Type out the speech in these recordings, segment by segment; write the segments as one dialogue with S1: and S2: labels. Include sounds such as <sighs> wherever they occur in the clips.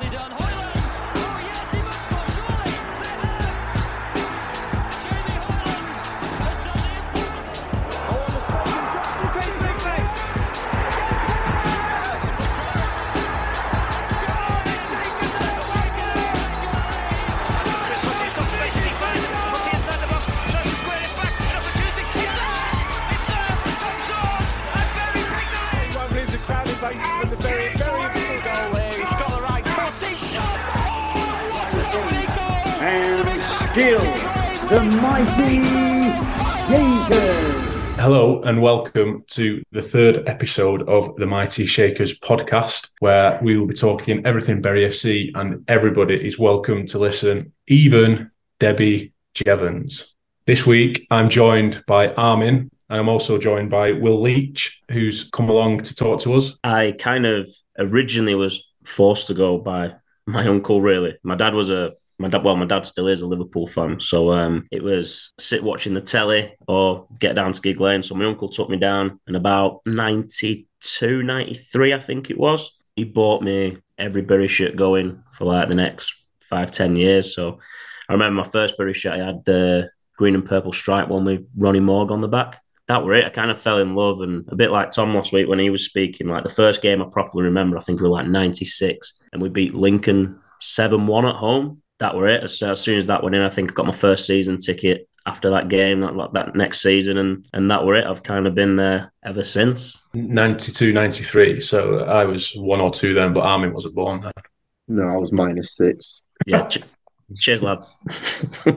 S1: nicely done.
S2: Hello and welcome to the third episode of the Mighty Shakers podcast, where we will be talking everything Bury FC, and everybody is welcome to listen, even Debbie Jevons. This week, I'm joined by Armin, and I'm also joined by Will Leach, who's come along to talk to us.
S3: I kind of originally was forced to go by my uncle. Really, my dad was a my dad. Well, my dad still is a Liverpool fan, so um, it was sit watching the telly or get down to Gigg Lane. So my uncle took me down, and about 92, 93, I think it was. He bought me every Bury shirt going for like the next five, ten years. So I remember my first Bury shirt. I had the green and purple stripe one with Ronnie Mauge on the back that were it. I kind of fell in love, and a bit like Tom last week when he was speaking. Like the first game I properly remember, I think we were like '96, and we beat Lincoln seven one at home. That were it. As, as soon as that went in, I think I got my first season ticket after that game, that, that next season, and and that were it. I've kind of been there ever since.
S2: 92, 93. So I was one or two then, but Armin wasn't born then.
S4: No, I was minus six.
S3: Yeah. ch- cheers, lads. <laughs>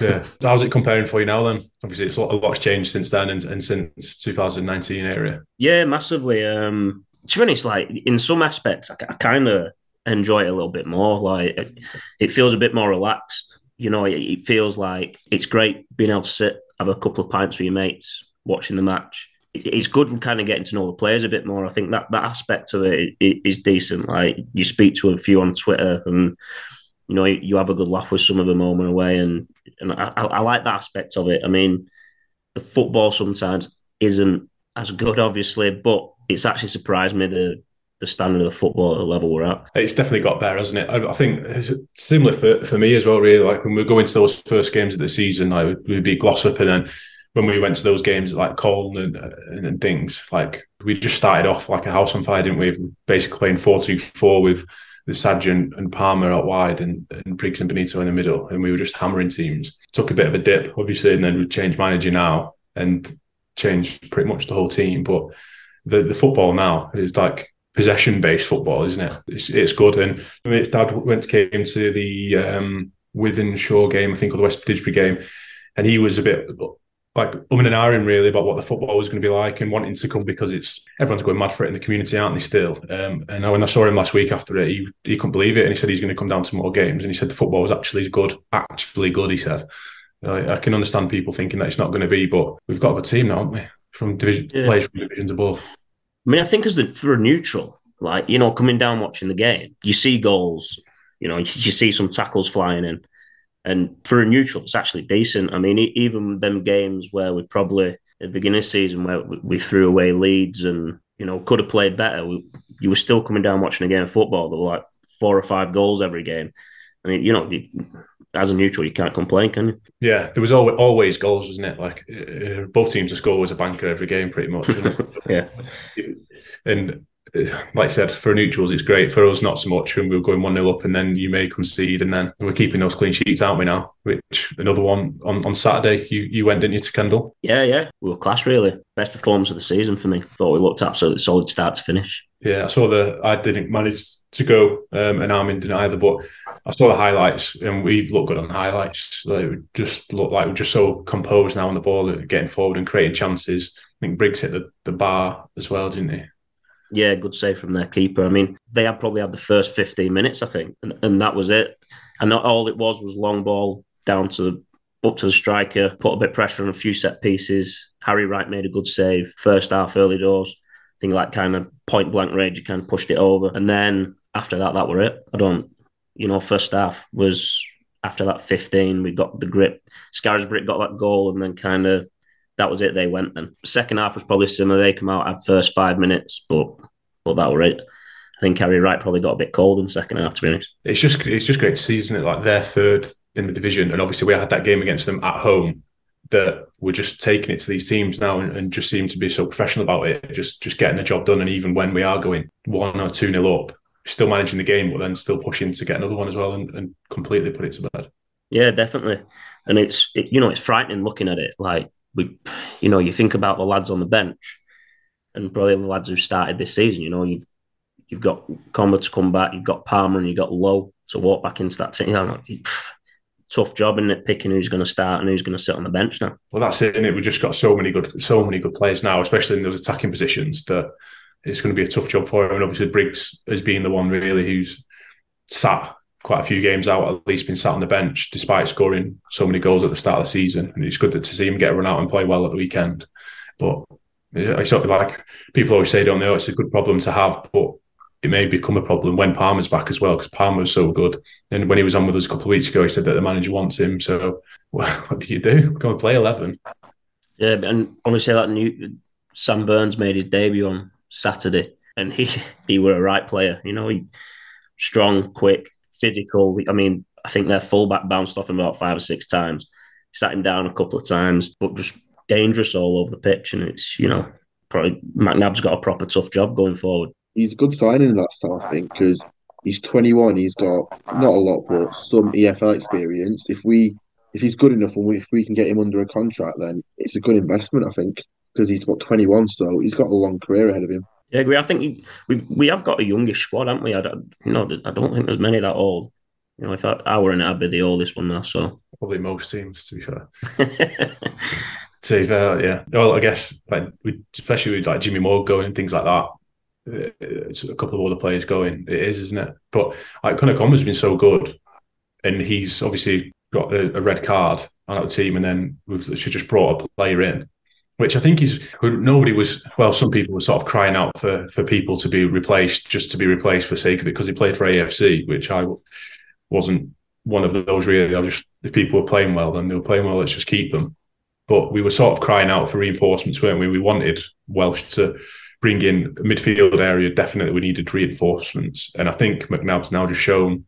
S2: Yeah. How's it comparing for you now then? Obviously, it's a lot, a lot's changed since then and, and since 2019 area.
S3: Yeah, massively. Um, to be honest, like in some aspects, I, I kind of enjoy it a little bit more. Like it, it feels a bit more relaxed. You know, it, it feels like it's great being able to sit, have a couple of pints with your mates, watching the match. It, it's good and kind of getting to know the players a bit more. I think that that aspect of it i- decent. Like you speak to a few on Twitter and you know you have a good laugh with some of them moment away, and and I I like that aspect of it. I mean, the football sometimes isn't as good, obviously, but it's actually surprised me the the standard of the football at the level we're at.
S2: It's definitely got better, hasn't it? I, I think it's similar for, for me as well, really. Like when we go into those first games of the season, like we beat Glossop, and then when we went to those games like Colne and, and, and things, like we just started off like a house on fire, didn't we? Basically playing 4 2 4 with the Sargent and Palmer out wide and, and Briggs and Benito in the middle. And we were just hammering teams. Took a bit of a dip, obviously, and then we changed manager now and changed pretty much the whole team. But the, the football now is like possession based football, isn't it? It's, it's good. And I mean, its dad went to came to the um, Wythenshawe game, I think, or the West Didsbury game, and he was a bit like umming and ahhing really about what the football was going to be like and wanting to come because it's everyone's going mad for it in the community, aren't they? Still, um, and when I saw him last week after it, he he couldn't believe it, and he said he's going to come down to more games, and he said the football was actually good, actually good. He said. I I can understand people thinking that it's not going to be, but we've got a good team now, haven't we? From division
S3: Yeah.
S2: players from divisions above.
S3: I mean, I think as the for a neutral, like you know, coming down watching the game, you see goals, you know, <laughs> you see some tackles flying in, and for a neutral, it's actually decent. I mean, even them games where we probably at the beginning of the season where we, threw away leads and you know could have played better, we, you were still coming down watching a game of football that were like four or five goals every game. I mean, you know, as a neutral, you can't complain, can you?
S2: Yeah, there was always, always goals, wasn't it? Like uh, both teams to score was a banker every game, pretty much. <laughs>
S3: Yeah.
S2: and uh, like I said, for neutrals, it's great. For us, not so much. When we were going one 0 up, and then you may concede, and then we're keeping those clean sheets, aren't we now? Which another one on, on Saturday, you you went, didn't you, to Kendal?
S3: Yeah, yeah. We were class, really. Best performance of the season for me. Thought we looked absolutely solid start to finish.
S2: Yeah, I saw the. I didn't manage to go, um, and Armin didn't either. But I saw the highlights, and we looked good on the highlights. Like, we just looked like we're just so composed now on the ball, getting forward and creating chances. I think Briggs hit the, the bar as well, didn't he?
S3: Yeah, good save from their keeper. I mean, they had probably had the first 15 minutes, I think, and, and that was it. And all it was was long ball down to up to the striker, put a bit pressure on a few set pieces. Harry Wright made a good save. First half, early doors. I think like kind of point blank range, you kind of pushed it over. And then after that, that were it. I don't, you know, first half was after that 15, we got the grip. Scarisbrick got that goal and then kind of that was it. They went then. Second half was probably similar. They come out, at first five minutes, but but that were it. I think Harry Wright probably got a bit cold in second half, to be honest.
S2: It's just it's just great to see, isn't it? Like they're third in the division, and obviously we had that game against them at home. That we're just taking it to these teams now, and, and just seem to be so professional about it. Just just getting the job done, and even when we are going one or two nil up, still managing the game, but then still pushing to get another one as well, and, and completely put it to bed.
S3: Yeah, definitely. And it's it, you know it's frightening looking at it. Like we, you know, you think about the lads on the bench, and probably the lads who started this season. You know, you've you've got Conver to come back, you've got Palmer, and you've got Lowe to walk back into that team. You know, tough job in it picking who's going to start and who's going to sit on the bench now.
S2: Well, that's it. And it we've just got so many good, so many good players now, especially in those attacking positions. That it's going to be a tough job for him. And obviously, Briggs has been the one really who's sat quite a few games out, at least been sat on the bench despite scoring so many goals at the start of the season. And it's good to see him get run out and play well at the weekend. But I sort of like people always say, don't know, oh, it's a good problem to have, but it may become a problem when Palmer's back as well because Palmer was so good. And when he was on with us a couple of weeks ago, he said that the manager wants him. So well, <laughs> what do you do? Go and play eleven.
S3: Yeah, and obviously that new Sam Burns made his debut on Saturday, and he <laughs> he were a right player. You know, he strong, quick, physical. I mean, I think their fullback bounced off him about five or six times. Sat him down a couple of times, but just dangerous all over the pitch. And it's you know probably McNabb's got a proper tough job going forward
S4: he's a good signing in that style, I think, because he's 21. He's got not a lot, but some EFL experience. If we, if he's good enough, and we, if we can get him under a contract, then it's a good investment, I think, because he's got 21, so he's got a long career ahead of him.
S3: Yeah, I agree. I think we we have got a youngish squad, haven't we? I don't, you know, I don't think there's many that old. You know, if I, I were in it, I'd be the oldest one there. So
S2: probably most teams, to be fair. <laughs> to be fair, yeah. Well, I guess like especially with like Jimmy Moore going and things like that a couple of other players going. It is, isn't it? But like Conor Conver's been so good, and he's obviously got a, a red card on the team, and then we've just brought a player in, which I think is nobody was. Well, some people were sort of crying out for for people to be replaced, just to be replaced for sake of it, because he played for AFC, which I wasn't one of those really. I was just if people were playing well, then they were playing well. Let's just keep them. But we were sort of crying out for reinforcements, weren't we? We wanted Welsh to bring in midfield area, definitely we needed reinforcements. And I think McNabb's now just shown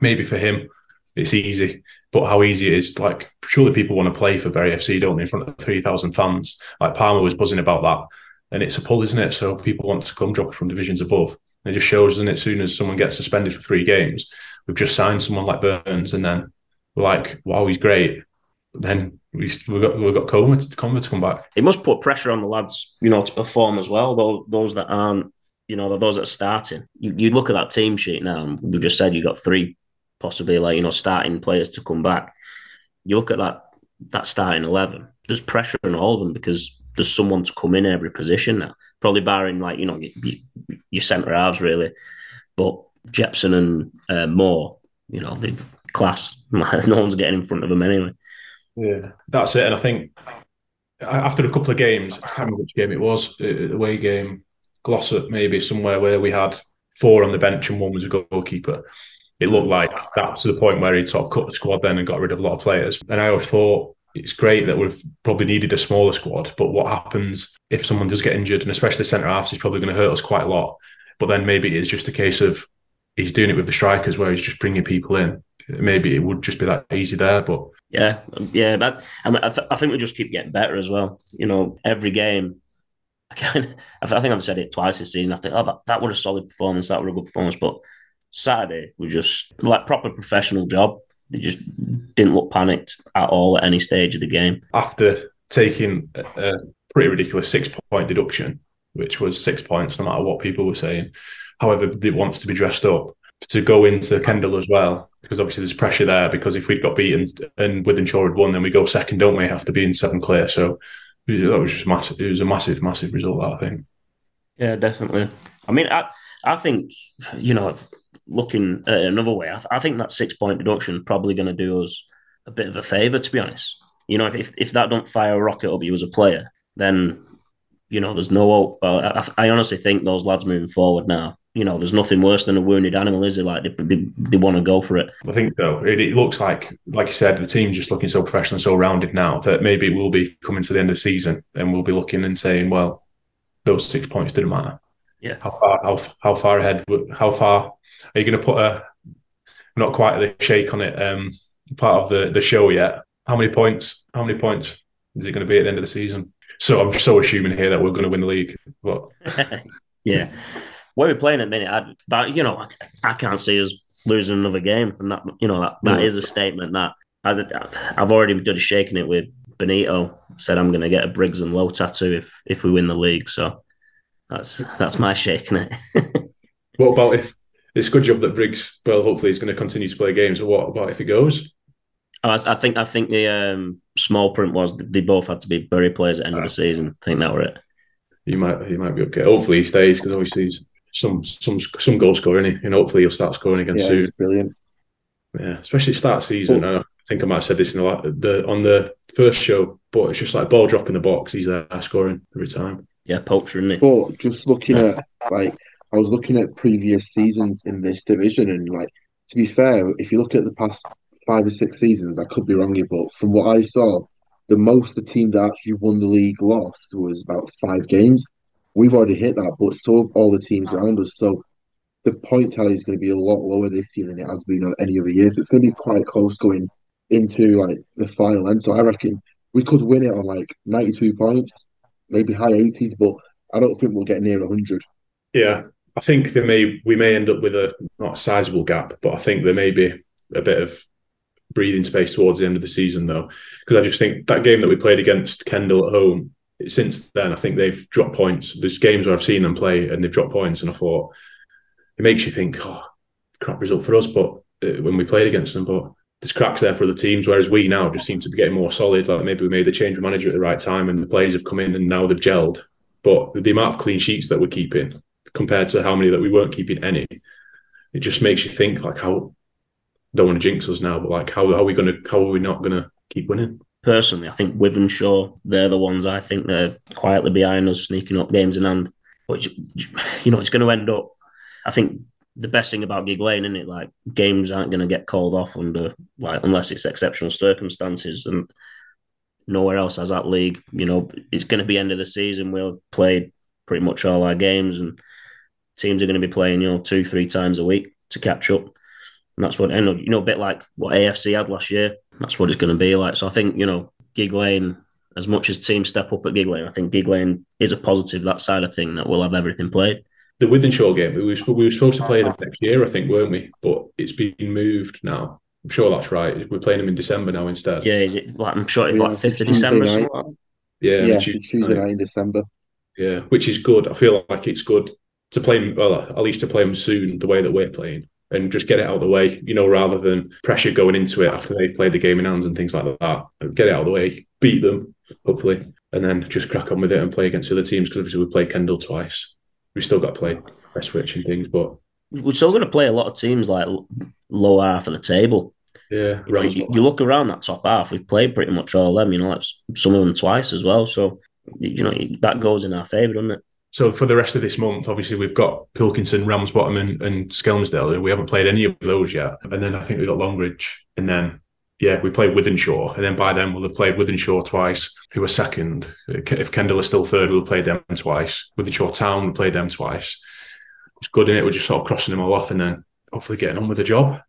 S2: maybe for him it's easy, but how easy it is. Like, surely people want to play for Bury FC, don't they, in front of 3,000 fans? Like, Palmer was buzzing about that. And it's a pull, isn't it? So people want to come drop from divisions above. And it just shows, isn't it? Soon as someone gets suspended for three games, we've just signed someone like Burns, and then we're like, wow, he's great. But then we we got we got Conver to, Conver to come back.
S3: It must put pressure on the lads, you know, to perform as well. Though those that aren't, you know, those that are starting. You, you look at that team sheet now. We just said you got three, possibly like you know, starting players to come back. You look at that that starting eleven. There's pressure on all of them because there's someone to come in every position now. Probably barring like you know your, your centre halves really, but Jepson and uh, Moore, you know, the class. <laughs> no one's getting in front of them anyway.
S2: Yeah, that's it. And I think after a couple of games, I can't remember which game it was, the away game, Glossop maybe somewhere where we had four on the bench and one was a goalkeeper. It looked like that to the point where he'd sort of cut the squad then and got rid of a lot of players. And I always thought it's great that we've probably needed a smaller squad, but what happens if someone does get injured, and especially centre halves, is probably going to hurt us quite a lot. But then maybe it's just a case of he's doing it with the strikers where he's just bringing people in. Maybe it would just be that easy there, but
S3: yeah, yeah, but I, mean, I, th- I, think we just keep getting better as well. You know, every game. I, think I've said it twice this season. I think, oh, that, that was a solid performance. That was a good performance. But Saturday was just like proper professional job. They just didn't look panicked at all at any stage of the game.
S2: After taking a, pretty ridiculous six point deduction, which was six points no matter what people were saying. However, it wants to be dressed up to go into Kendal as well because obviously there's pressure there. Because if we'd got beaten and Wythenshawe had won, then we go second, don't we? Have to be in seven clear. So that was just massive. It was a massive, massive result. That I think.
S3: Yeah, definitely. I mean, I I think you know, looking at another way, I, I think that six point deduction probably going to do us a bit of a favour, to be honest. You know, if, if if that don't fire a rocket up you as a player, then you know, there's no hope. I, I honestly think those lads moving forward now you know, there's nothing worse than a wounded animal, is it? Like they, they, they want to go for it.
S2: I think though it, it, looks like, like you said, the team's just looking so professional and so rounded now that maybe we'll be coming to the end of the season and we'll be looking and saying, well, those six points didn't matter.
S3: Yeah.
S2: How far? How, how far ahead? How far are you going to put a? Not quite the shake on it. Um, part of the the show yet. How many points? How many points is it going to be at the end of the season? So I'm so assuming here that we're going to win the league. But <laughs>
S3: yeah. Where we're playing at the minute, I, but you know, I, I can't see us losing another game, and that you know that, that
S2: No.
S3: is a statement that I, I've already done a shaking it with Benito. Said I'm going to get a Briggs and Lowe tattoo if if we win the league. So that's that's my shaking it. <laughs>
S2: what about if it's a good job that Briggs? Well, hopefully he's going to continue to play games. But what about if he goes?
S3: I, I think I think the um, small print was they both had to be Bury players at the end of the season. I think that were it.
S2: He might he might be okay. Hopefully he stays because obviously he's some some some goal scorer, is And hopefully he'll start scoring again
S4: Yeah,
S2: soon.
S4: he's brilliant.
S2: Yeah, especially start season. I think I might have said this in the, la- the on the first show, but it's just like ball drop in the box. He's there scoring every time.
S3: Yeah, poacher, isn't it?
S4: But just looking at like I was looking at previous seasons in this division, and like to be fair, if you look at the past five or six seasons, I could be wrong here, but from what I saw, the most the team that actually won the league lost was about five games. We've already hit that, but so all the teams around us. So the point tally is going to be a lot lower this year than it has been on any other year. It's going to be quite close going into like the final end. So I reckon we could win it on like 92 points, maybe high 80s, but I don't think we'll get near 100.
S2: Yeah, I think there may we may end up with a not a sizable gap, but I think there may be a bit of breathing space towards the end of the season though, because I just think that game that we played against Kendal at home. Since then, I think they've dropped points. There's games where I've seen them play and they've dropped points, and I thought it makes you think, oh, crap result for us. But uh, when we played against them, but there's cracks there for the teams. Whereas we now just seem to be getting more solid. Like maybe we made the change of manager at the right time, and the players have come in and now they've gelled. But the amount of clean sheets that we're keeping compared to how many that we weren't keeping any, it just makes you think like how. Don't want to jinx us now, but like how, how are we gonna how are we not gonna keep winning?
S3: Personally, I think Wythenshawe, they're the ones I think they're quietly behind us, sneaking up games in hand. Which you know, it's to end up. I think the best thing about Gigg Lane, isn't it? Like games aren't going to get called off under like unless it's exceptional circumstances, and nowhere else has that league. You know, it's going to be end of the season. We'll have played pretty much all our games, and teams are going to be playing you know two, three times a week to catch up. And that's what you know, you know, a bit like what AFC had last year. That's what it's going to be like. So I think you know, Gigg Lane, as much as teams step up at Gigg Lane, I think Gigg Lane is a positive that side of thing that we'll have everything played.
S2: The Wythenshawe game, we were, we were supposed to play them next year, I think, weren't we? But it's been moved now. I'm sure that's right. We're playing them in December now instead.
S3: Yeah, is it, like, I'm sure it's
S4: Yeah,
S3: like fifth of December.
S4: night.
S3: something like that.
S2: Yeah,
S4: Yeah,
S2: Tuesday
S4: Tuesday
S2: night.
S4: night in December.
S2: Yeah, which is good. I feel like it's good to play them, well, at least to play them soon, the way that we're playing, and just get it out of the way, you know, rather than pressure going into it after they've played the game in hands and things like that. Get it out of the way, beat them, hopefully, and then just crack on with it and play against other teams because obviously we played Kendal twice. We've still got to play Westwich and things, but
S3: We're still going to play a lot of teams like low half of the table.
S2: yeah,
S3: You, know, you, you look around that top half, we've played pretty much all of them, you know, like some of them twice as well. So, you know, that goes in our favour, doesn't it?
S2: So for the rest of this month, obviously we've got Pilkington, Ramsbottom, and, and Skelmersdale. We haven't played any of those yet. And then I think we got Longridge, and then yeah, we played Wythenshawe, and then by then we'll have played Wythenshawe twice, who were second. If Kendal is still third, we'll played them twice. Wythenshawe Town, we play them twice. It's good in it. We're just sort of crossing them all off, and then hopefully getting on with the job.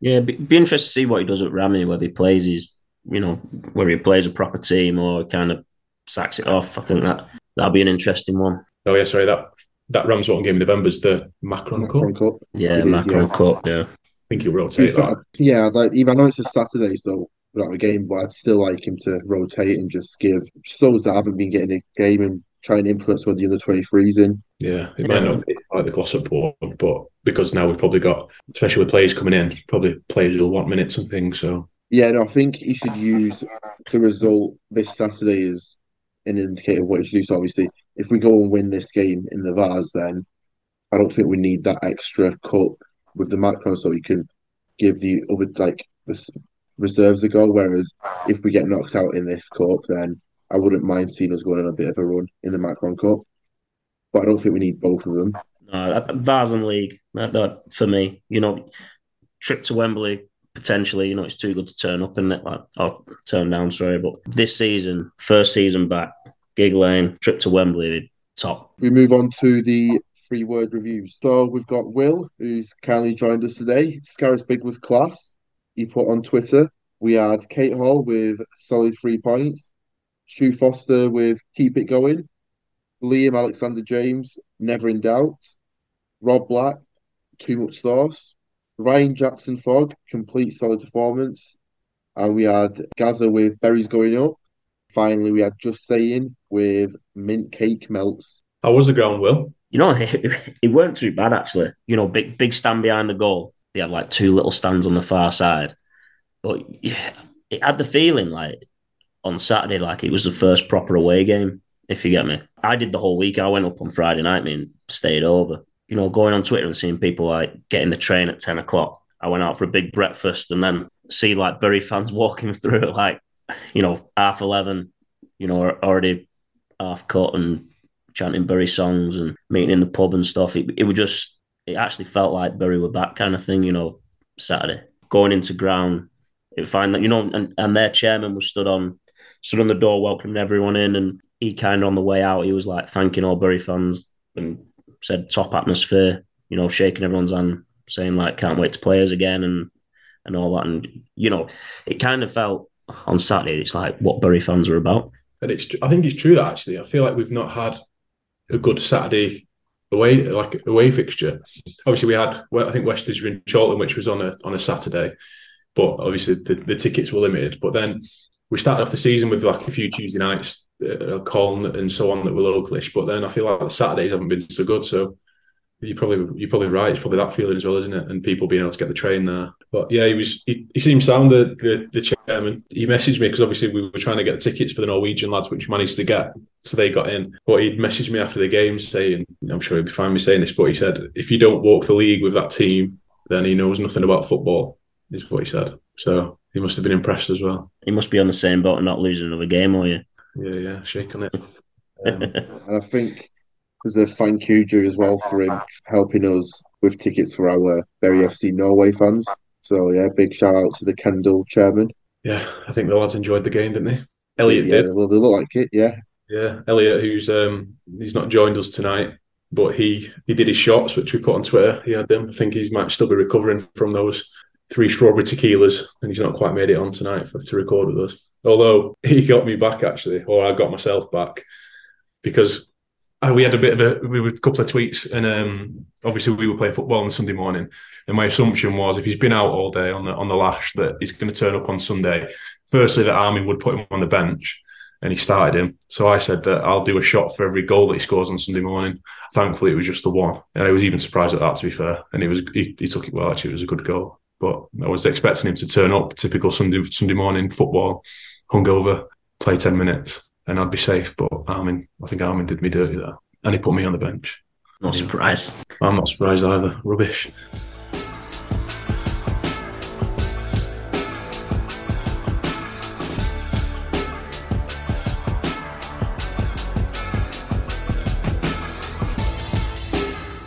S3: Yeah, be, be interested to see what he does at Rami, whether he plays his, you know, whether he plays a proper team or kind of sacks it off. I think that that'll be an interesting one.
S2: Oh yeah, sorry that that Rams Ramsbottom game in November is the Macron Cup.
S4: Macron Cup.
S3: Yeah,
S4: It is,
S3: Macron
S4: yeah.
S3: Cup. Yeah,
S2: I think he'll
S4: To be
S2: rotate that.
S4: fair, yeah, like even I know it's a Saturday, so without a game, but I'd still like him to rotate and just give just those that haven't been getting a game and try and influence what the under 23s in.
S2: Yeah, it might not be like the Glossop board, but because now we've probably got, especially with players coming in, probably players who'll want minutes and things. So
S4: Yeah, no, I think he should use the result this Saturday as an indicator of what he should do. So obviously, if we go and win this game in the Vase, then I don't think we need that extra cup with the Macron, so we can give the other like the reserves a go. Whereas if we get knocked out in this cup, then I wouldn't mind seeing us going on a bit of a run in the Macron Cup. But I don't think we need both of them.
S3: no, Vase and League. That, that for me, you know, trip to Wembley potentially. You know, it's too good to turn up and like or turn down. Sorry, but this season, first season back, Gigg Lane trip to Wembley, top.
S4: We move on to the three word reviews. So we've got Will, who's kindly joined us today. Scarisbrick was class. He put on Twitter. We had Kate Hall with solid three points. Stu Foster with keep it going. Liam Alexander James, never in doubt. Rob Black, too much sauce. Ryan Jackson Fogg, complete solid performance. And we had Gaza with berries going up. Finally, we had Just Saying with mint cake melts.
S2: How was the ground, Will?
S3: You know, <laughs> it, it weren't too bad actually. You know, big big stand behind the goal. They had like two little stands on the far side, but yeah, it had the feeling like on Saturday, like it was the first proper away game. If you get me, I did the whole week. I went up on Friday night and stayed over. You know, going on Twitter and seeing people like getting the train at ten o'clock. I went out for a big breakfast and then see like Bury fans <laughs> walking through at like, you know, half eleven. You know, already half cut and chanting Bury songs and meeting in the pub and stuff. It, it was just, it actually felt like Bury were back kind of thing, you know, Saturday. Going into ground, it find that, you know, and, and their chairman was stood on, stood on the door welcoming everyone in. And he kind of on the way out, he was like thanking all Bury fans and said top atmosphere, you know, shaking everyone's hand, saying like, can't wait to play us again and, and all that. And, you know, it kind of felt on Saturday, it's like what Bury fans were about.
S2: And it's, I think it's true that actually. I feel like we've not had a good Saturday away like away fixture. Obviously, we had I think West Didsbury in Chorlton, which was on a on a Saturday, but obviously the, the tickets were limited. But then we started off the season with like a few Tuesday nights, uh, Colne and so on that were localish. But then I feel like the Saturdays haven't been so good. So you probably you're probably right. It's probably that feeling as well, isn't it? And people being able to get the train there. But yeah, he was he, he seemed sound the, the, the chairman. He messaged me because obviously we were trying to get the tickets for the Norwegian lads, which we managed to get, so they got in. But he'd messaged me after the game saying, I'm sure he'd be fine with saying this, but he said if you don't walk the league with that team, then he knows nothing about football. Is what he said. So he must have been impressed as well.
S3: He must be on the same boat and not losing another game, are you?
S2: Yeah, yeah, shaking it.
S4: Um, <laughs> and I think there's a thank you due as well for him helping us with tickets for our Bury FC Norway fans. So yeah, big shout out to the Kendal chairman.
S2: Yeah, I think the lads enjoyed the game, didn't they? Elliot
S4: yeah,
S2: did.
S4: Well, they look like it. Yeah,
S2: Yeah, Elliot, who's um he's not joined us tonight, but he he did his shots, which we put on Twitter. He had them. I think he might still be recovering from those three strawberry tequilas, and he's not quite made it on tonight for to record with us. Although <laughs> he got me back actually, or I got myself back because we had a bit of a we were a couple of tweets, and um, obviously we were playing football on Sunday morning, and my assumption was if he's been out all day on the on the lash that he's going to turn up on Sunday. Firstly, that Armin would put him on the bench, and he started him. So I said that I'll do a shot for every goal that he scores on Sunday morning. Thankfully, it was just the one, and I was even surprised at that. To be fair, and it was he, he took it well. Actually, it was a good goal, but I was expecting him to turn up typical Sunday Sunday morning football, hungover, play ten minutes, and I'd be safe. But Armin, I think Armin did me dirty there, and he put me on the bench.
S3: Not surprised.
S2: I'm not surprised either. Rubbish.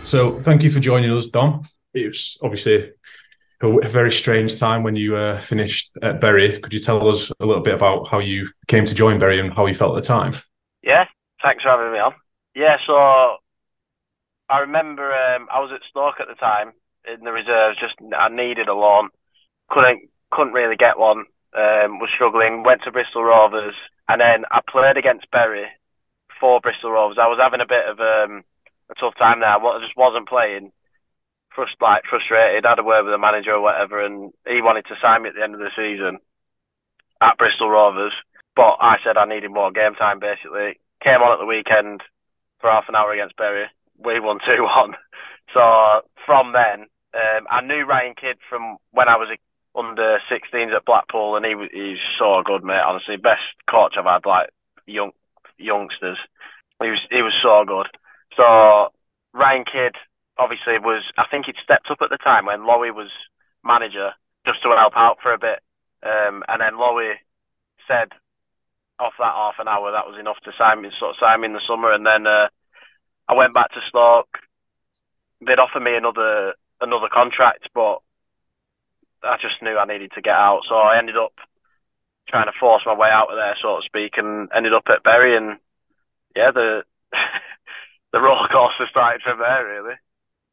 S2: So, thank you for joining us, Dom. It was obviously a, very strange time when you uh, finished at Bury. Could you tell us a little bit about how you came to join Bury and how you felt at the time?
S5: Yeah, thanks for having me on. Yeah, so I remember um, I was at Stoke at the time in the reserves. Just I needed a loan, couldn't couldn't really get one. Um, was struggling. Went to Bristol Rovers, and then I played against Bury for Bristol Rovers. I was having a bit of um, a tough time there. I just wasn't playing. Frust, like frustrated. Had a word with the manager or whatever, and he wanted to sign me at the end of the season at Bristol Rovers. But I said I needed more game time. Basically, came on at the weekend for half an hour against Bury. We won <laughs> two one. So from then, um, I knew Ryan Kidd from when I was a, under 16s at Blackpool, and he he's so good, mate. Honestly, best coach I've had. Like young youngsters, he was he was so good. So Ryan Kidd obviously was I think he'd stepped up at the time when Lowy was manager just to help out for a bit, um, and then Lowy said off that half an hour that was enough to sign me sort of sign me in the summer, and then uh, I went back to Stoke. They'd offer me another another contract, but I just knew I needed to get out, so I ended up trying to force my way out of there, so to speak, and ended up at Bury. And yeah, the <laughs> the roller coaster started from there, really.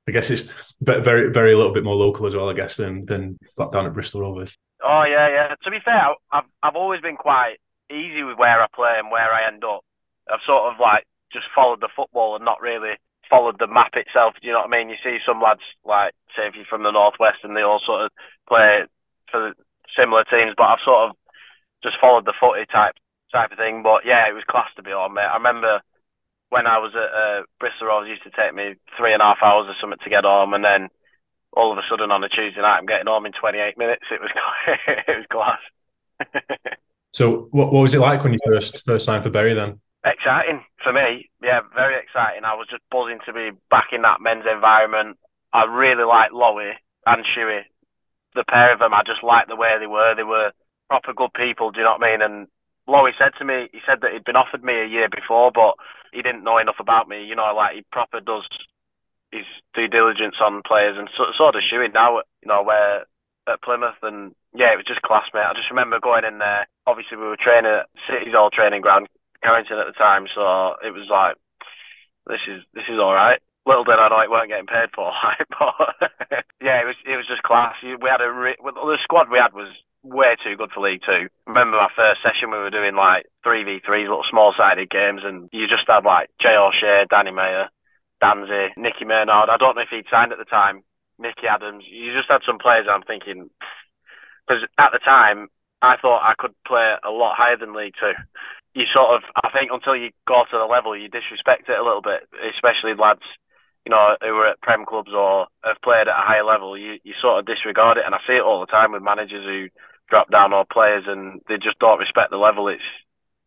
S2: I guess it's very, very a little bit more local as well. I guess than than down at Bristol Rovers.
S5: Oh yeah, yeah. To be fair, I've I've always been quite easy with where I play and where I end up. I've sort of like just followed the football and not really followed the map itself. Do you know what I mean? You see some lads like say if you're from the northwest and they all sort of play for similar teams, but I've sort of just followed the footy type type of thing. But yeah, it was class to be on, mate. I remember when I was at uh, Bristol Rovers, used to take me three and a half hours or something to get home, and then all of a sudden on a Tuesday night, I'm getting home in 28 minutes. It was <laughs> it was class. <laughs>
S2: So, what, what was it like when you first first signed for Bury then?
S5: exciting for me. Yeah, very exciting. I was just buzzing to be back in that men's environment. I really liked Lowy and Shuey. The pair of them, I just liked the way they were. They were proper good people. Do you know what I mean? And Lowy said to me, he said that he'd been offered me a year before, but he didn't know enough about me. You know, like he proper does his due diligence on players, and so, so does Shuey now. You know, where at Plymouth, and yeah, it was just class, mate. I just remember going in there. Obviously, we were training at City's old training ground, Carrington at the time, so it was like, this is this is all right. Little did I know it weren't getting paid for, <laughs> but <laughs> yeah, it was it was just class. We had a re- the squad we had was way too good for League Two. Remember my first session, we were doing like three v threes, little small sided games, and you just had like Jay O'Shea, Danny Mayor, Danzy, Nicky Maynard. I don't know if he'd signed at the time. Nicky Adams. You just had some players. I'm thinking because at the time I thought I could play a lot higher than League Two. You sort of, I think, until you go to the level, you disrespect it a little bit, especially lads, you know, who are at prem clubs or have played at a higher level. You you sort of disregard it, and I see it all the time with managers who drop down or players, and they just don't respect the level. It's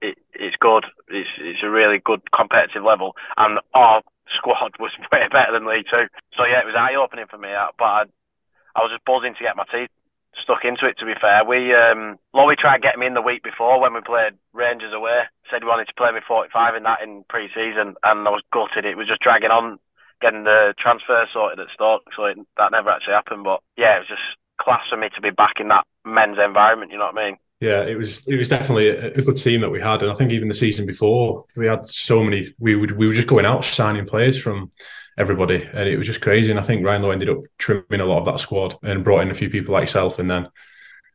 S5: it, it's good. It's it's a really good competitive level, and our squad <laughs> was way better than League Two. So yeah, it was eye opening for me. But I, I was just buzzing to get my teeth stuck into it. To be fair, we um, Lowy tried getting me in the week before when we played Rangers away. Said he wanted to play me 45 in that in pre-season, and I was gutted. It was just dragging on, getting the transfer sorted at Stoke, so it, that never actually happened. But yeah, it was just class for me to be back in that men's environment. You know what I mean?
S2: Yeah, it was it was definitely a, good team that we had, and I think even the season before we had so many. We would we were just going out signing players from everybody, and it was just crazy. And I think Ryan Lowe ended up trimming a lot of that squad and brought in a few people like yourself, and then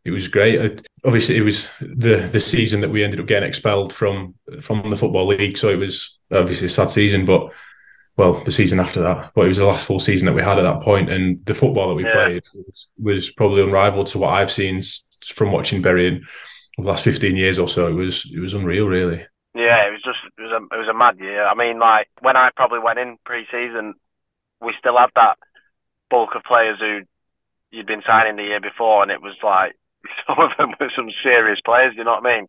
S2: it was great. Uh, obviously, it was the the season that we ended up getting expelled from from the football league, so it was obviously a sad season, but. Well, the season after that, but it was the last full season that we had at that point, and the football that we
S5: Yeah.
S2: played was, was probably unrivaled to what I've seen from watching Bury in the last fifteen years or so. It was it was unreal, really.
S5: Yeah, it was just it was a it was a mad year. I mean, like when I probably went in pre-season, we still had that bulk of players who you'd been signing the year before, and it was like <laughs> some of them were some serious players. You know what I mean?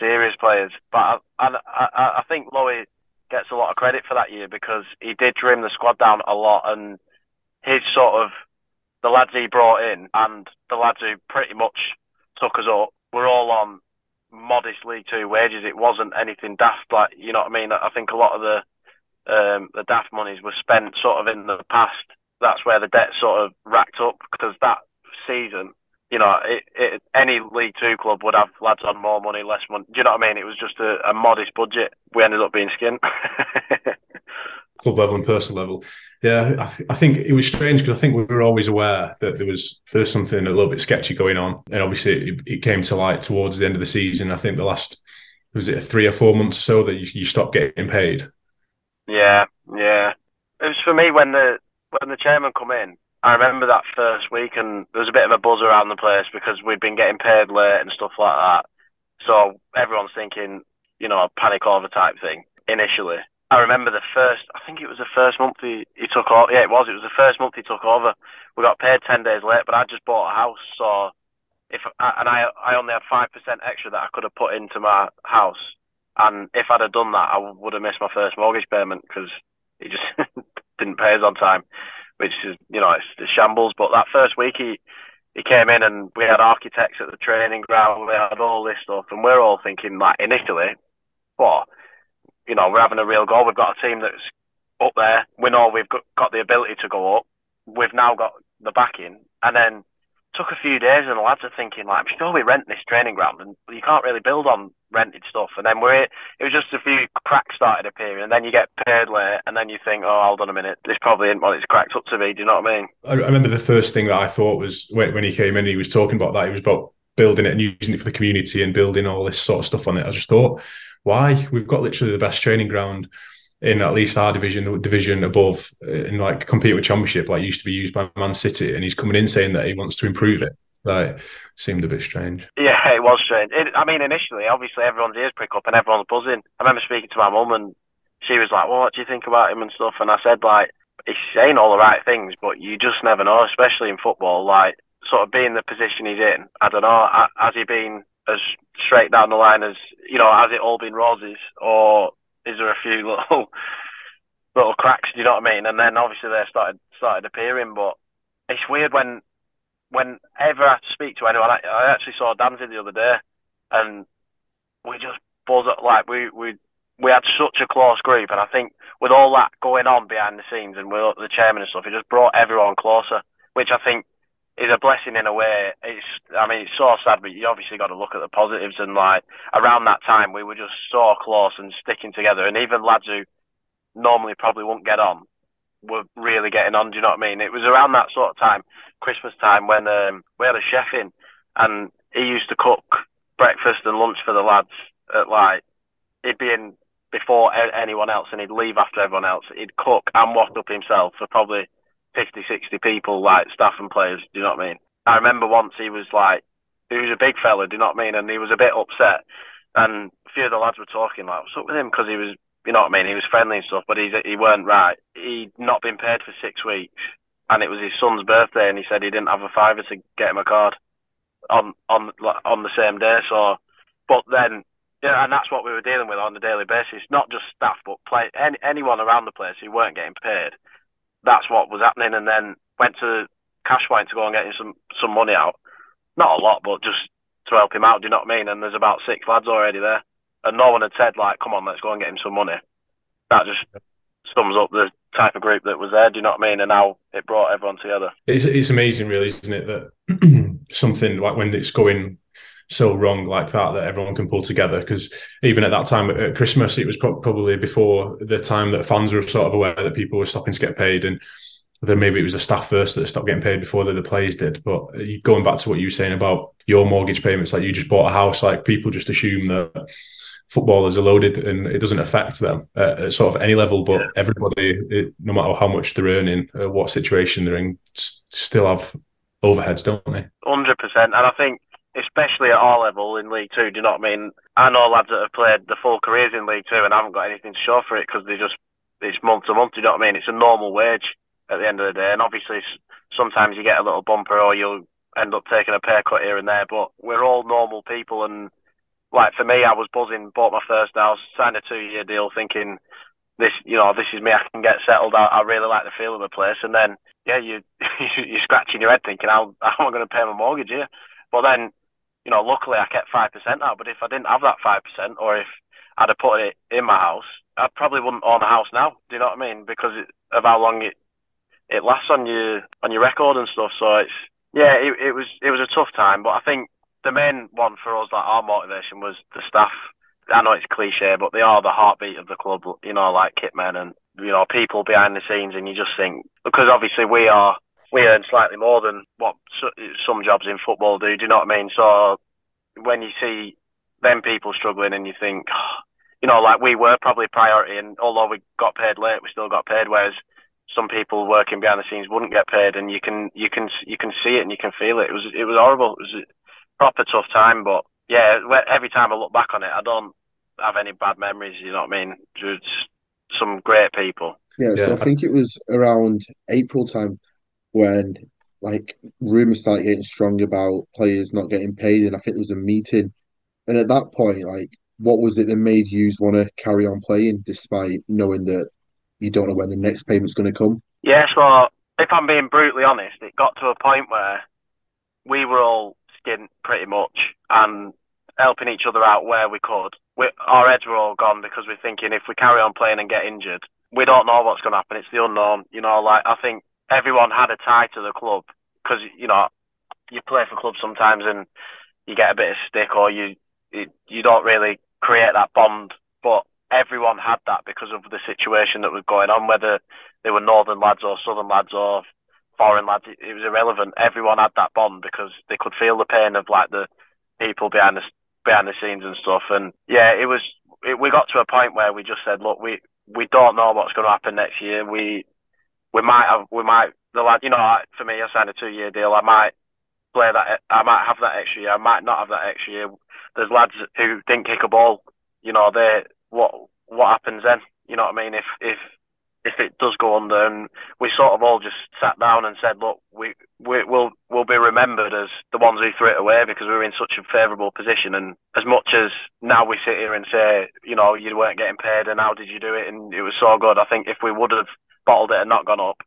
S5: Serious players. But I I, I, I think Lowy gets a lot of credit for that year because he did trim the squad down a lot, and his sort of the lads he brought in and the lads who pretty much took us up were all on modest League Two wages. It wasn't anything daft, like you know what I mean. I think a lot of the um, the daft monies were spent sort of in the past. That's where the debt sort of racked up because that season, you know, it, it, any League Two club would have lads on more money, less money. Do you know what I mean? It was just a, a modest budget. We ended up being skinned. <laughs>
S2: club level and personal level. Yeah, I, th- I think it was strange because I think we were always aware that there was there was something a little bit sketchy going on, and obviously it, it came to light towards the end of the season. I think the last was it three or four months or so that you, you stopped getting paid.
S5: Yeah, yeah. It was for me when the when the chairman come in. I remember that first week, and there was a bit of a buzz around the place because we'd been getting paid late and stuff like that. So everyone's thinking, you know, a panic over type thing initially. I remember the first, I think it was the first month he, he took over. Yeah, it was. It was the first month he took over. We got paid 10 days late, but I just bought a house. So if, and I, I only had 5% extra that I could have put into my house. And if I'd have done that, I would have missed my first mortgage payment because he just <laughs> didn't pay us on time, which is, you know, it's, it's shambles. But that first week, he, he came in and we had architects at the training ground. We had all this stuff, and we're all thinking, like, initially, what? You know, we're having a real goal. We've got a team that's up there. We know we've got, got the ability to go up. We've now got the backing. And then took a few days, and the lads are thinking like, "I'm sure we rent this training ground, and you can't really build on rented stuff." And then we're it was just a few cracks started appearing, and then you get paid late, and then you think, "Oh, hold on a minute, this probably isn't what it's cracked up to be." Do you know what I mean?
S2: I remember the first thing that I thought was when, when he came in, he was talking about that. He was about building it and using it for the community and building all this sort of stuff on it. I just thought, why? We've got literally the best training ground in at least our division, division above, uh, and like compete with championship, like used to be used by Man City, and he's coming in saying that he wants to improve it. Like, seemed a bit strange.
S5: Yeah, it was strange. It, I mean, initially, obviously, everyone's ears prick up and everyone's buzzing. I remember speaking to my mum, and she was like, "Well, what do you think about him and stuff?" And I said, like, he's saying all the right things, but you just never know, especially in football. Like, sort of being the position he's in. I don't know. Has he been as straight down the line as you know? Has it all been roses, or is there a few <laughs> little little cracks? Do you know what I mean? And then obviously they started started appearing, but it's weird when whenever I speak to anyone. I, I actually saw Danzig the other day, and we just buzz up like we we we had such a close group, and I think with all that going on behind the scenes and with the chairman and stuff, it just brought everyone closer, which I think is a blessing in a way. It's I mean it's so sad, but you obviously got to look at the positives. And like around that time, we were just so close and sticking together, and even lads who normally probably won't get on were really getting on. Do you know what I mean? It was around that sort of time, Christmas time, when um, we had a chef in, and he used to cook breakfast and lunch for the lads at like he'd be in before anyone else and he'd leave after everyone else. He'd cook and waft up himself for probably 50, 60 people, like staff and players. Do you know what I mean? I remember once he was like, he was a big fella, do you know what I mean? And he was a bit upset. And a few of the lads were talking like, what's up with him? Because he was, you know what I mean? He was friendly and stuff, but he's, he weren't right. He'd not been paid for six weeks. And it was his son's birthday, and he said he didn't have a fiver to get him a card on on on the same day. So, but then yeah, and that's what we were dealing with on a daily basis. Not just staff, but play any, anyone around the place who weren't getting paid. That's what was happening. And then went to Cashpoint to go and get him some some money out. Not a lot, but just to help him out. Do you know what I mean? And there's about six lads already there, and no one had said like, "Come on, let's go and get him some money." That just sums up the type of group that was there. Do you know what I mean? And how it brought everyone together.
S2: It's it's amazing, really, isn't it? That <clears throat> something like when it's going so wrong like that, that everyone can pull together. Because even at that time at Christmas, it was pro- probably before the time that fans were sort of aware that people were stopping to get paid, and then maybe it was the staff first that stopped getting paid before the, the players did. But going back to what you were saying about your mortgage payments, like you just bought a house, like people just assume that footballers are loaded and it doesn't affect them at, at sort of any level. But everybody, it, no matter how much they're earning, uh, what situation they're in, s- still have overheads, don't they?
S5: Hundred percent, and I think especially at our level in League Two. Do you mean? I know lads that have played the full careers in League Two and haven't got anything to show for it because they just it's month to month. Do you know what I mean? It's a normal wage at the end of the day, and obviously sometimes you get a little bumper or you'll end up taking a pay cut here and there. But we're all normal people, and like for me, I was buzzing, bought my first house, signed a two-year deal, thinking this, you know, this is me. I can get settled. I, I really like the feel of the place, and then yeah, you <laughs> you're scratching your head thinking, how how am I going to pay my mortgage here? But then, you know, luckily I kept five percent out. But if I didn't have that five percent, or if I'd have put it in my house, I probably wouldn't own a house now. Do you know what I mean? Because of how long it it lasts on your on your record and stuff. So it's yeah, it, it was it was a tough time. But I think the main one for us, like our motivation, was the staff. I know it's cliche, but they are the heartbeat of the club. You know, like kitmen and you know people behind the scenes, and you just think because obviously we are we earn slightly more than what some jobs in football do. Do you know what I mean? So when you see them people struggling, and you think, ah, you know, like we were probably priority, and although we got paid late, we still got paid. Whereas some people working behind the scenes wouldn't get paid, and you can you can you can see it and you can feel it. It was it was horrible. It was a proper tough time, but yeah, every time I look back on it, I don't have any bad memories. You know what I mean? Just some great people.
S4: Yeah, so I think it was around April time when like rumors started getting strong about players not getting paid, and I think there was a meeting. And at that point, like, what was it that made you want to carry on playing despite knowing that you don't know when the next payment's going to come?
S5: Yeah, so if I'm being brutally honest, it got to a point where we were all skint pretty much and helping each other out where we could. We, our heads were all gone because we're thinking if we carry on playing and get injured, we don't know what's going to happen. It's the unknown. You know, like I think everyone had a tie to the club because, you know, you play for clubs sometimes and you get a bit of stick or you you, don't really create that bond. But everyone had that because of the situation that was going on, whether they were northern lads or southern lads or foreign lads. It, it was irrelevant. Everyone had that bond because they could feel the pain of like the people behind the behind the scenes and stuff. And yeah, it was. It, we got to a point where we just said, look, we we don't know what's going to happen next year. We we might have we might the lad. You know, for me, I signed a two year deal. I might play that. I might have that extra year. I might not have that extra year. There's lads who didn't kick a ball. You know, they what what happens then? You know what I mean? If if if it does go under, and we sort of all just sat down and said, look, we we will will be remembered as the ones who threw it away because we were in such a favourable position. And as much as now we sit here and say, you know, you weren't getting paid, and how did you do it? And it was so good. I think if we would have bottled it and not gone up,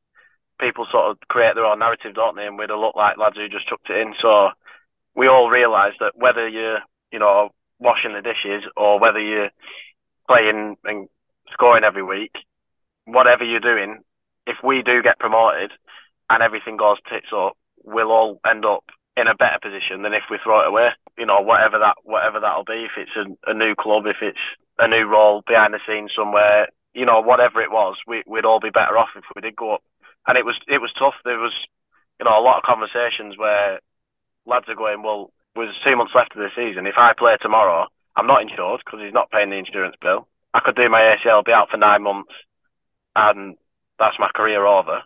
S5: people sort of create their own narrative, don't they? And we'd have looked like lads who just chucked it in. So we all realised that whether you're, you know, washing the dishes or whether you're playing and scoring every week, whatever you're doing, if we do get promoted and everything goes tits up, we'll all end up in a better position than if we throw it away. You know, whatever that whatever that'll be, if it's a, a new club, if it's a new role behind the scenes somewhere, you know, whatever it was, we, we'd all be better off if we did go up. And it was it was tough. There was, you know, a lot of conversations where lads are going, well, there's two months left of the season. If I play tomorrow, I'm not insured because he's not paying the insurance bill. I could do my ACL, be out for nine months, and that's my career over.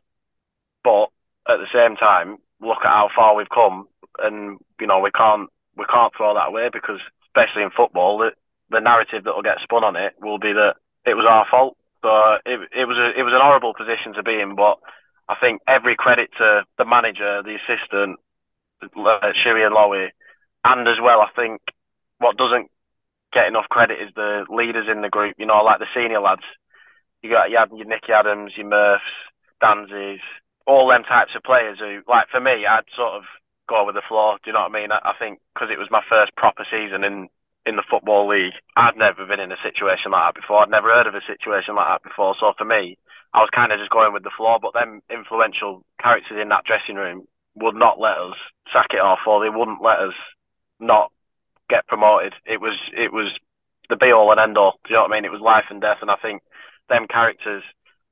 S5: But at the same time, look at how far we've come, and you know we can't we can't throw that away because, especially in football, the, the narrative that will get spun on it will be that it was our fault. But it it was a it was an horrible position to be in, but I think every credit to the manager, the assistant, uh, Shiri and Lowy, and as well, I think what doesn't get enough credit is the leaders in the group. You know, like the senior lads. You got you had your Nicky Adams, your Murphs, Danzies, all them types of players who, like for me, I'd sort of go with the floor. Do you know what I mean? I, I think because it was my first proper season in in the football league, I'd never been in a situation like that before. I'd never heard of a situation like that before. So for me, I was kind of just going with the flow. But them influential characters in that dressing room would not let us sack it off, or they wouldn't let us not get promoted. It was it was the be all and end all. Do you know what I mean? It was life and death, and I think them characters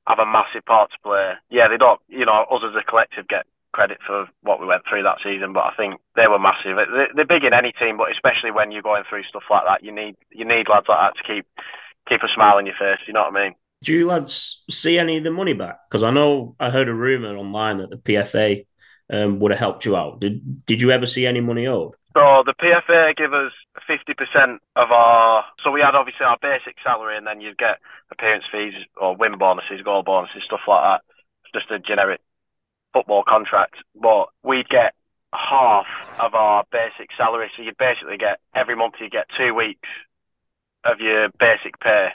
S5: have a massive part to play. Yeah, they don't. You know, us as a collective get credit for what we went through that season, but I think they were massive. They're big in any team, but especially when you're going through stuff like that, you need you need lads like that to keep keep a smile on your face. You know what I mean?
S3: Do you lads see any of the money back? Because I know I heard a rumor online that the PFA um, would have helped you out. Did Did you ever see any money owed?
S5: So the PFA give us 50% of our. So we had obviously our basic salary, and then you'd get appearance fees or win bonuses, goal bonuses, stuff like that. Just a generic football contract. But we'd get half of our basic salary. So you'd basically get every month you get two weeks of your basic pay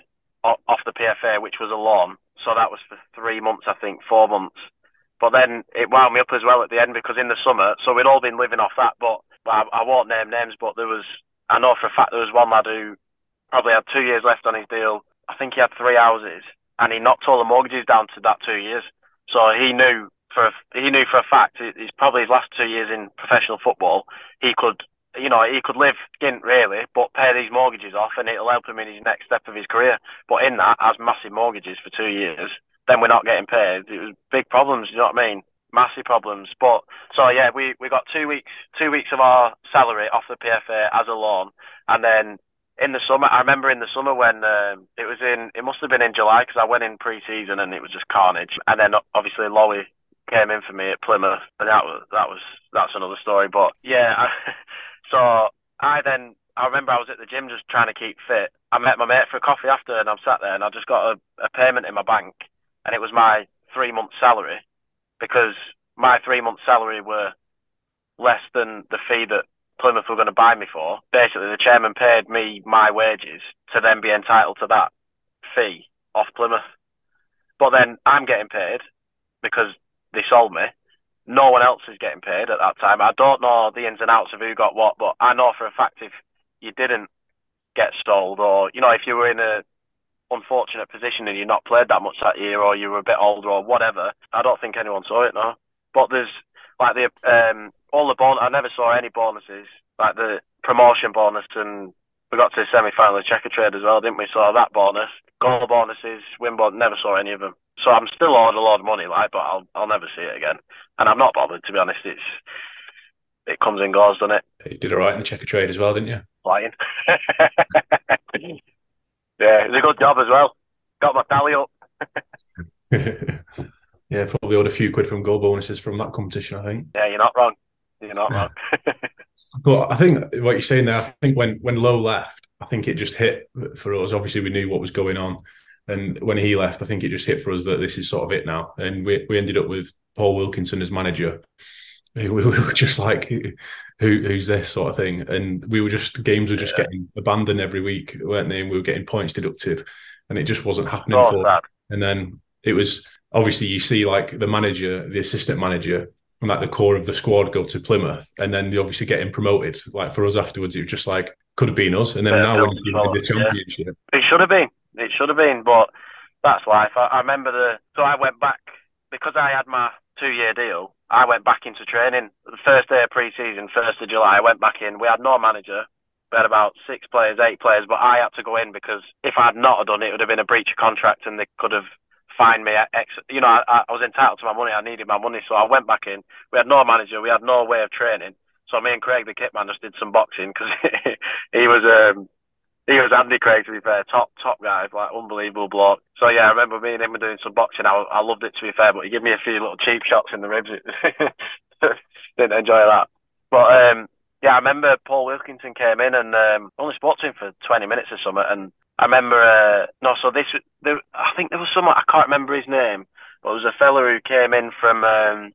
S5: off the PFA, which was a loan. So that was for three months, I think, four months. But then it wound me up as well at the end because in the summer, so we'd all been living off that. But I, I won't name names, but there was, I know for a fact there was one lad who probably had two years left on his deal. I think he had three houses and he knocked all the mortgages down to that two years. So he knew for a, he knew for a fact he's probably his last two years in professional football. He could, you know, he could live skint really, but pay these mortgages off, and it'll help him in his next step of his career. But in that, as massive mortgages for two years, then we're not getting paid. It was big problems. You know what I mean? Massive problems. But so yeah, we we got two weeks two weeks of our salary off the PFA as a loan, and then in the summer, I remember in the summer when um, it was in, it must have been in July because I went in pre-season and it was just carnage. And then obviously Lowy came in for me at Plymouth, and that was that was that's another story. But yeah, I, <laughs> so I then I remember I was at the gym just trying to keep fit. I met my mate for a coffee after, and I'm sat there and I just got a, a payment in my bank, and it was my three month salary because my three month salary were less than the fee that Plymouth were going to buy me for. Basically, the chairman paid me my wages to then be entitled to that fee off Plymouth. But then I'm getting paid because they sold me. No one else is getting paid at that time. I don't know the ins and outs of who got what, but I know for a fact if you didn't get sold, or you know, if you were in a unfortunate position and you not played that much that year, or you were a bit older, or whatever, I don't think anyone saw it. No, but there's like the um, all the bon. I never saw any bonuses, like the promotion bonus, and we got to the semi final of Checkatrade as well, didn't we? Saw that bonus, goal bonuses, win bonus, never saw any of them. So I'm still owed a lot of money, like, but I'll I'll never see it again, and I'm not bothered to be honest. It's it comes and goes, doesn't it?
S2: You did all right in the Checkatrade as well, didn't you?
S5: Flying. <laughs> yeah, it's a good job as well. Got my tally up. <laughs>
S2: yeah, probably owed a few quid from goal bonuses from that competition. I think.
S5: Yeah, you're not wrong. You're not wrong. <laughs>
S2: But I think what you're saying there, I think when when Lowe left, I think it just hit for us. Obviously, we knew what was going on, and when he left, I think it just hit for us that this is sort of it now. And we we ended up with Paul Wilkinson as manager. <laughs> We were just like, who who's this sort of thing, and we were just games were just
S5: Yeah.
S2: getting abandoned every week, weren't they? And we were getting points deducted, and it just wasn't happening
S5: So
S2: for.
S5: sad.
S2: And then it was obviously you see like the manager, the assistant manager, and like the core of the squad go to Plymouth, and then they obviously getting promoted. Like for us afterwards, it was just like could have been us, and then
S5: Yeah,
S2: now we're in the
S5: Wallace, yeah.
S2: championship.
S5: It should have been. It should have been, but that's life. I, I remember the. So I went back because I had my two-year deal. I went back into training the first day of pre-season, first of July. I went back in. We had no manager. We had about six players, eight players, but I had to go in because if I had not done it, it would have been a breach of contract, and they could have fined me. Ex, you know, I, I was entitled to my money. I needed my money, so I went back in. We had no manager. We had no way of training. So me and Craig, the kit man, just did some boxing because <laughs> he was um, he was Andy Craig to be fair, top top guy, like unbelievable bloke. So yeah, I remember me and him were doing some boxing. I, I loved it to be fair, but he gave me a few little cheap shots in the ribs. <laughs> Didn't enjoy that. But um, yeah, I remember Paul Wilkinson came in and um, only spoke to him for 20 minutes or something. And I remember uh, no, so this there, I think there was someone I can't remember his name, but it was a fella who came in from. Um,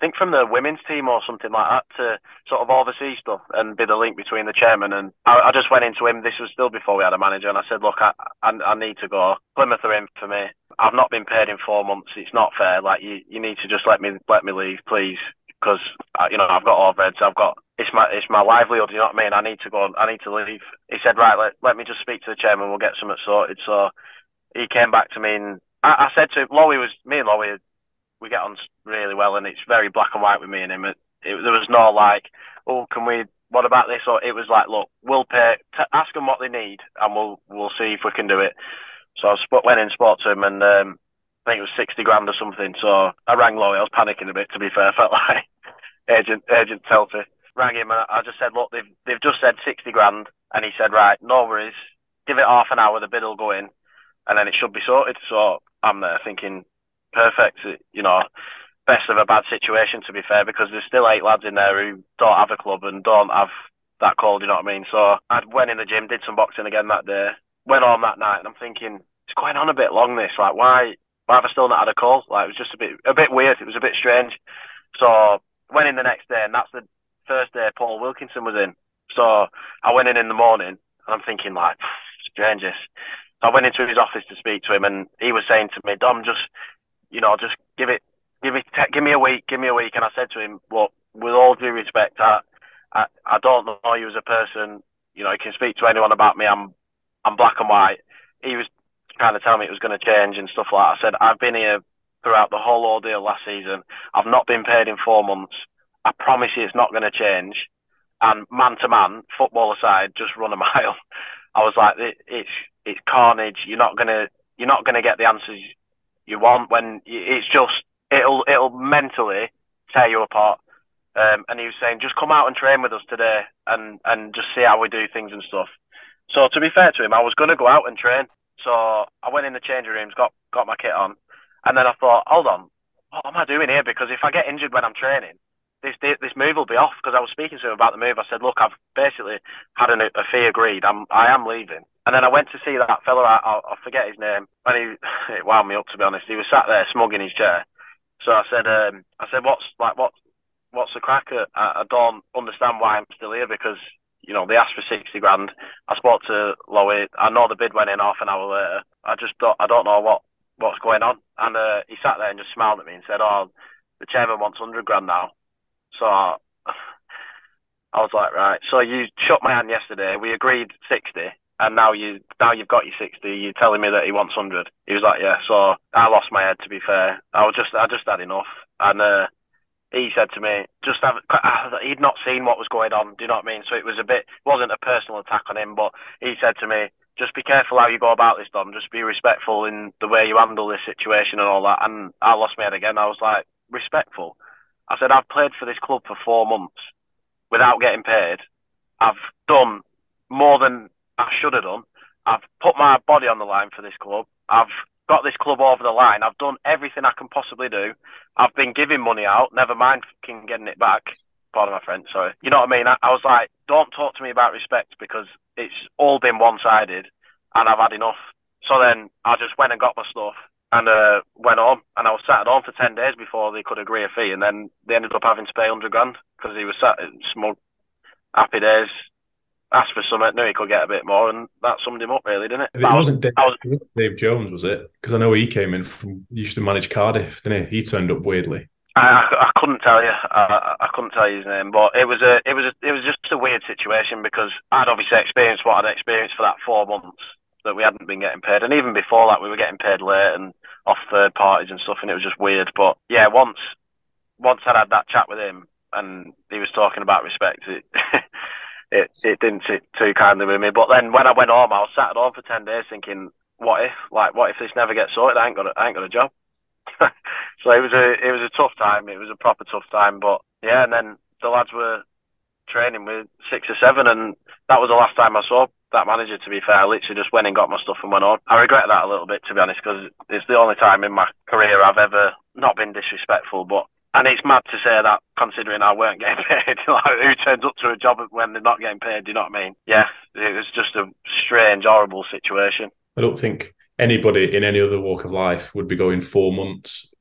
S5: think from the women's team or something like that to sort of oversee stuff and be the link between the chairman and I, I just went into him. This was still before we had a manager, and I said, look, I, I, I need to go. Plymouth are in for me. I've not been paid in four months. It's not fair. Like you, you need to just let me let me leave, please, because uh, you know I've got all overheads. I've got it's my it's my livelihood. You know what I mean? I need to go. I need to leave. He said, right, let let me just speak to the chairman. We'll get something sorted. So he came back to me and I, I said to him, Lowy was me and Lowy we get on really well, and it's very black and white with me and him. It, it, there was no like, oh, can we? What about this? Or it was like, look, we'll pay. T- ask them what they need, and we'll we'll see if we can do it. So I sp- went in, and spoke to him, and um, I think it was sixty grand or something. So I rang Lowy. I was panicking a bit, to be fair. <laughs> I felt like agent agent Telfy. Rang him, and I just said, look, they've they've just said sixty grand, and he said, right, no worries. Give it half an hour, the bid will go in, and then it should be sorted. So I'm there thinking, perfect. You know, best of a bad situation to be fair, because there's still eight lads in there who don't have a club and don't have that call. Do you know what I mean? So I went in the gym, did some boxing again that day, went on that night, and I'm thinking it's going on a bit long. This like why why have I still not had a call? Like it was just a bit a bit weird. It was a bit strange. So went in the next day, and that's the first day Paul Wilkinson was in. So I went in in the morning, and I'm thinking like strangest. I went into his office to speak to him, and he was saying to me, "Dom, just you know, just give it, give it, give me a week, give me a week." And I said to him, "Look, with all due respect, I, I, I don't know you as a person. You know, you can speak to anyone about me. I'm, I'm black and white." He was trying to tell me it was going to change and stuff like that. I said, "I've been here throughout the whole ordeal last season. I've not been paid in four months. I promise you, it's not going to change." And man to man, football aside, just run a <laughs> mile. I was like, it, it's it's carnage. You're not gonna you're not gonna get the answers you want when it's just it'll it'll mentally tear you apart. Um, and he was saying, just come out and train with us today and and just see how we do things and stuff. So to be fair to him, I was gonna go out and train. So I went in the changing rooms, got got my kit on, and then I thought, hold on, what am I doing here? Because if I get injured when I'm training, this this move will be off. Because I was speaking to him about the move. I said, look, I've basically had an, a fee agreed. I'm I am leaving. And then I went to see that fella. I, I, I forget his name, and he <laughs> it wound me up to be honest. He was sat there smug in his chair. So I said, um, I said, what's like what what's the crack? I, I don't understand why I'm still here because you know they asked for sixty grand. I spoke to Lowy. I know the bid went in half an hour later. I just don't I don't know what what's going on. And uh, he sat there and just smiled at me and said, oh, the chairman wants hundred grand now. So I <laughs> was like, right. So you shook my hand yesterday. We agreed sixty, and now you now you've got your sixty. You're telling me that he wants hundred. He was like, yeah. So I lost my head. To be fair, I was just I just had enough, and uh, he said to me, just have, he'd not seen what was going on. Do you know what I mean? So it was a bit, wasn't a personal attack on him, but he said to me, just be careful how you go about this, Dom. Just be respectful in the way you handle this situation and all that. And I lost my head again. I was like, respectful. I said, I've played for this club for four months without getting paid. I've done more than I should have done. I've put my body on the line for this club. I've got this club over the line. I've done everything I can possibly do. I've been giving money out, never mind fucking getting it back. Pardon my French, sorry. You know what I mean? I, I was like, don't talk to me about respect because it's all been one sided and I've had enough. So then I just went and got my stuff and uh, went home. And I was sat at home for 10 days before they could agree a fee. And then they ended up having to pay 100 grand because he was sat smug, happy days, asked for something, knew he could get a bit more, and that summed him up, really, didn't it?
S2: It
S5: But I was-
S2: wasn't Dave,
S5: was-
S2: it wasn't Dave Jones, was it? Because I know he came in from he used to manage Cardiff, didn't he? He turned up weirdly.
S5: I, I, I couldn't tell you. I, I couldn't tell you his name, but it was a, it was, a, it was just a weird situation because I'd obviously experienced what I'd experienced for that four months that we hadn't been getting paid, and even before that, we were getting paid late and off third parties and stuff, and it was just weird. But yeah, once, once I'd had that chat with him, and he was talking about respect, it, <laughs> it, it didn't sit too kindly with me. But then when I went home, I was sat at home for ten days thinking, what if, like, what if this never gets sorted? I ain't got, a, I ain't got a job. <laughs> so it was a it was a tough time. It was a proper tough time. But yeah, and then the lads were training with six or seven, and that was the last time I saw that manager. To be fair, I literally just went and got my stuff and went on. I regret that a little bit, to be honest, because it's the only time in my career I've ever not been disrespectful. But and it's mad to say that considering I weren't getting <laughs> paid. like, who turns up to a job when they're not getting paid? Do you know what I mean? Yeah, it was just a strange, horrible situation.
S2: I don't think anybody in any other walk of life would be going four months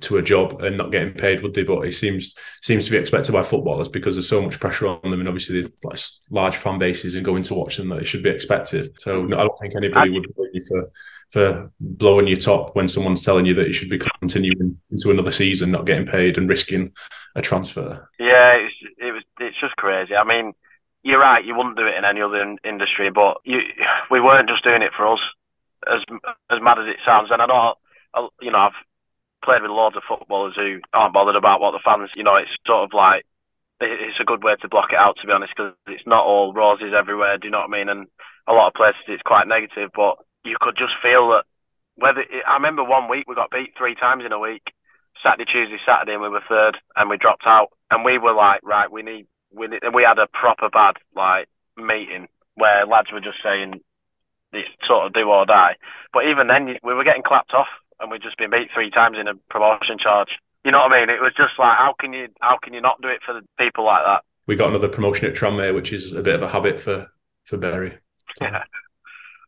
S2: to a job and not getting paid, would they? But it seems seems to be expected by footballers because there's so much pressure on them, and obviously there's like large fan bases and going to watch them that it should be expected. So no, I don't think anybody would blame you for for blowing your top when someone's telling you that you should be continuing into another season, not getting paid and risking a transfer.
S5: Yeah, it was, it was. It's just crazy. I mean, you're right. You wouldn't do it in any other in- industry, but you, we weren't just doing it for us. As as mad as it sounds, and I know, I- you know, I've played with loads of footballers who aren't bothered about what the fans. You know, it's sort of like it's a good way to block it out, to be honest, because it's not all roses everywhere. Do you know what I mean? And a lot of places it's quite negative, but you could just feel that. Whether I remember one week we got beat three times in a week. Saturday, Tuesday, Saturday, and we were third, and we dropped out, and we were like, right, we need, we need, and we had a proper bad like meeting where lads were just saying, it's sort of do or die. But even then, we were getting clapped off, and we'd just been beat three times in a promotion charge. You know what I mean? It was just like, how can you, how can you not do it for the people like that?
S2: We got another promotion at Tranmere, which is a bit of a habit for for Bury.
S5: Yeah.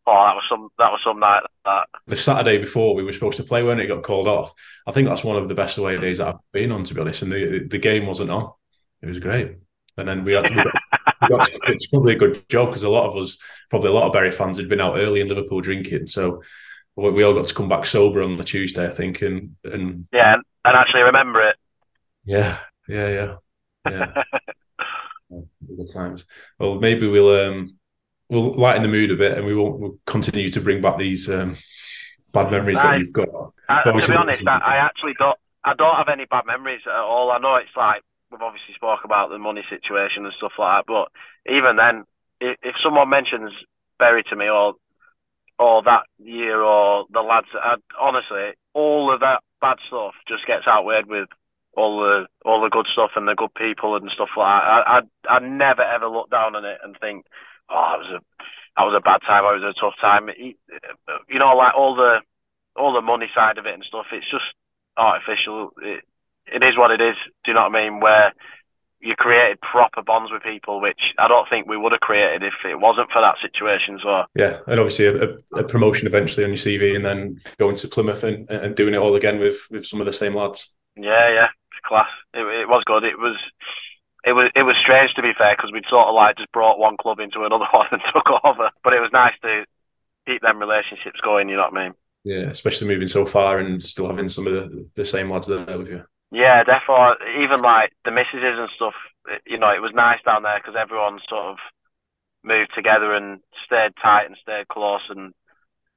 S5: Oh, that was some, that was some night. That
S2: the Saturday before we were supposed to play when it got called off. I think that's one of the best away days that I've been on, to be honest. And the the game wasn't on. It was great. And then we had we got, we got it's probably a good job because a lot of us, probably a lot of Bury fans, had been out early in Liverpool drinking. So we we all got to come back sober on the Tuesday, I think. And and
S5: yeah, and, and actually remember it.
S2: yeah, yeah, yeah, yeah. <laughs> Good times. Well, maybe we'll um we'll lighten the mood a bit, and we won't we'll continue to bring back these um bad memories that
S5: Right.
S2: you've got.
S5: I, to be honest, I, I actually don't. I don't have any bad memories at all. I know it's like we've obviously spoke about the money situation and stuff like that, but even then, if, if someone mentions Bury to me or or that year or the lads, I, honestly, all of that bad stuff just gets outweighed with all the all the good stuff and the good people and stuff like that. I I, I never ever look down on it and think, oh, it was a that was a bad time it was a tough time. You know, like all the all the money side of it and stuff. It's just artificial. It, it is what it is. Do you know what I mean? Where you created proper bonds with people, which I don't think we would have created if it wasn't for that situation. So
S2: Yeah, and obviously a, a, a promotion eventually on your CV, and then going to Plymouth and, and doing it all again with with some of the same lads.
S5: yeah, yeah, class. It, it was good. It was. It was it was strange to be fair because we'd sort of like just brought one club into another <laughs> one and took over, but it was nice to keep them relationships going. You know what I mean?
S2: Yeah, especially moving so far and still having some of the, the same lads there with you.
S5: Yeah, therefore, even like the missuses and stuff, you know, it was nice down there because everyone sort of moved together and stayed tight and stayed close, and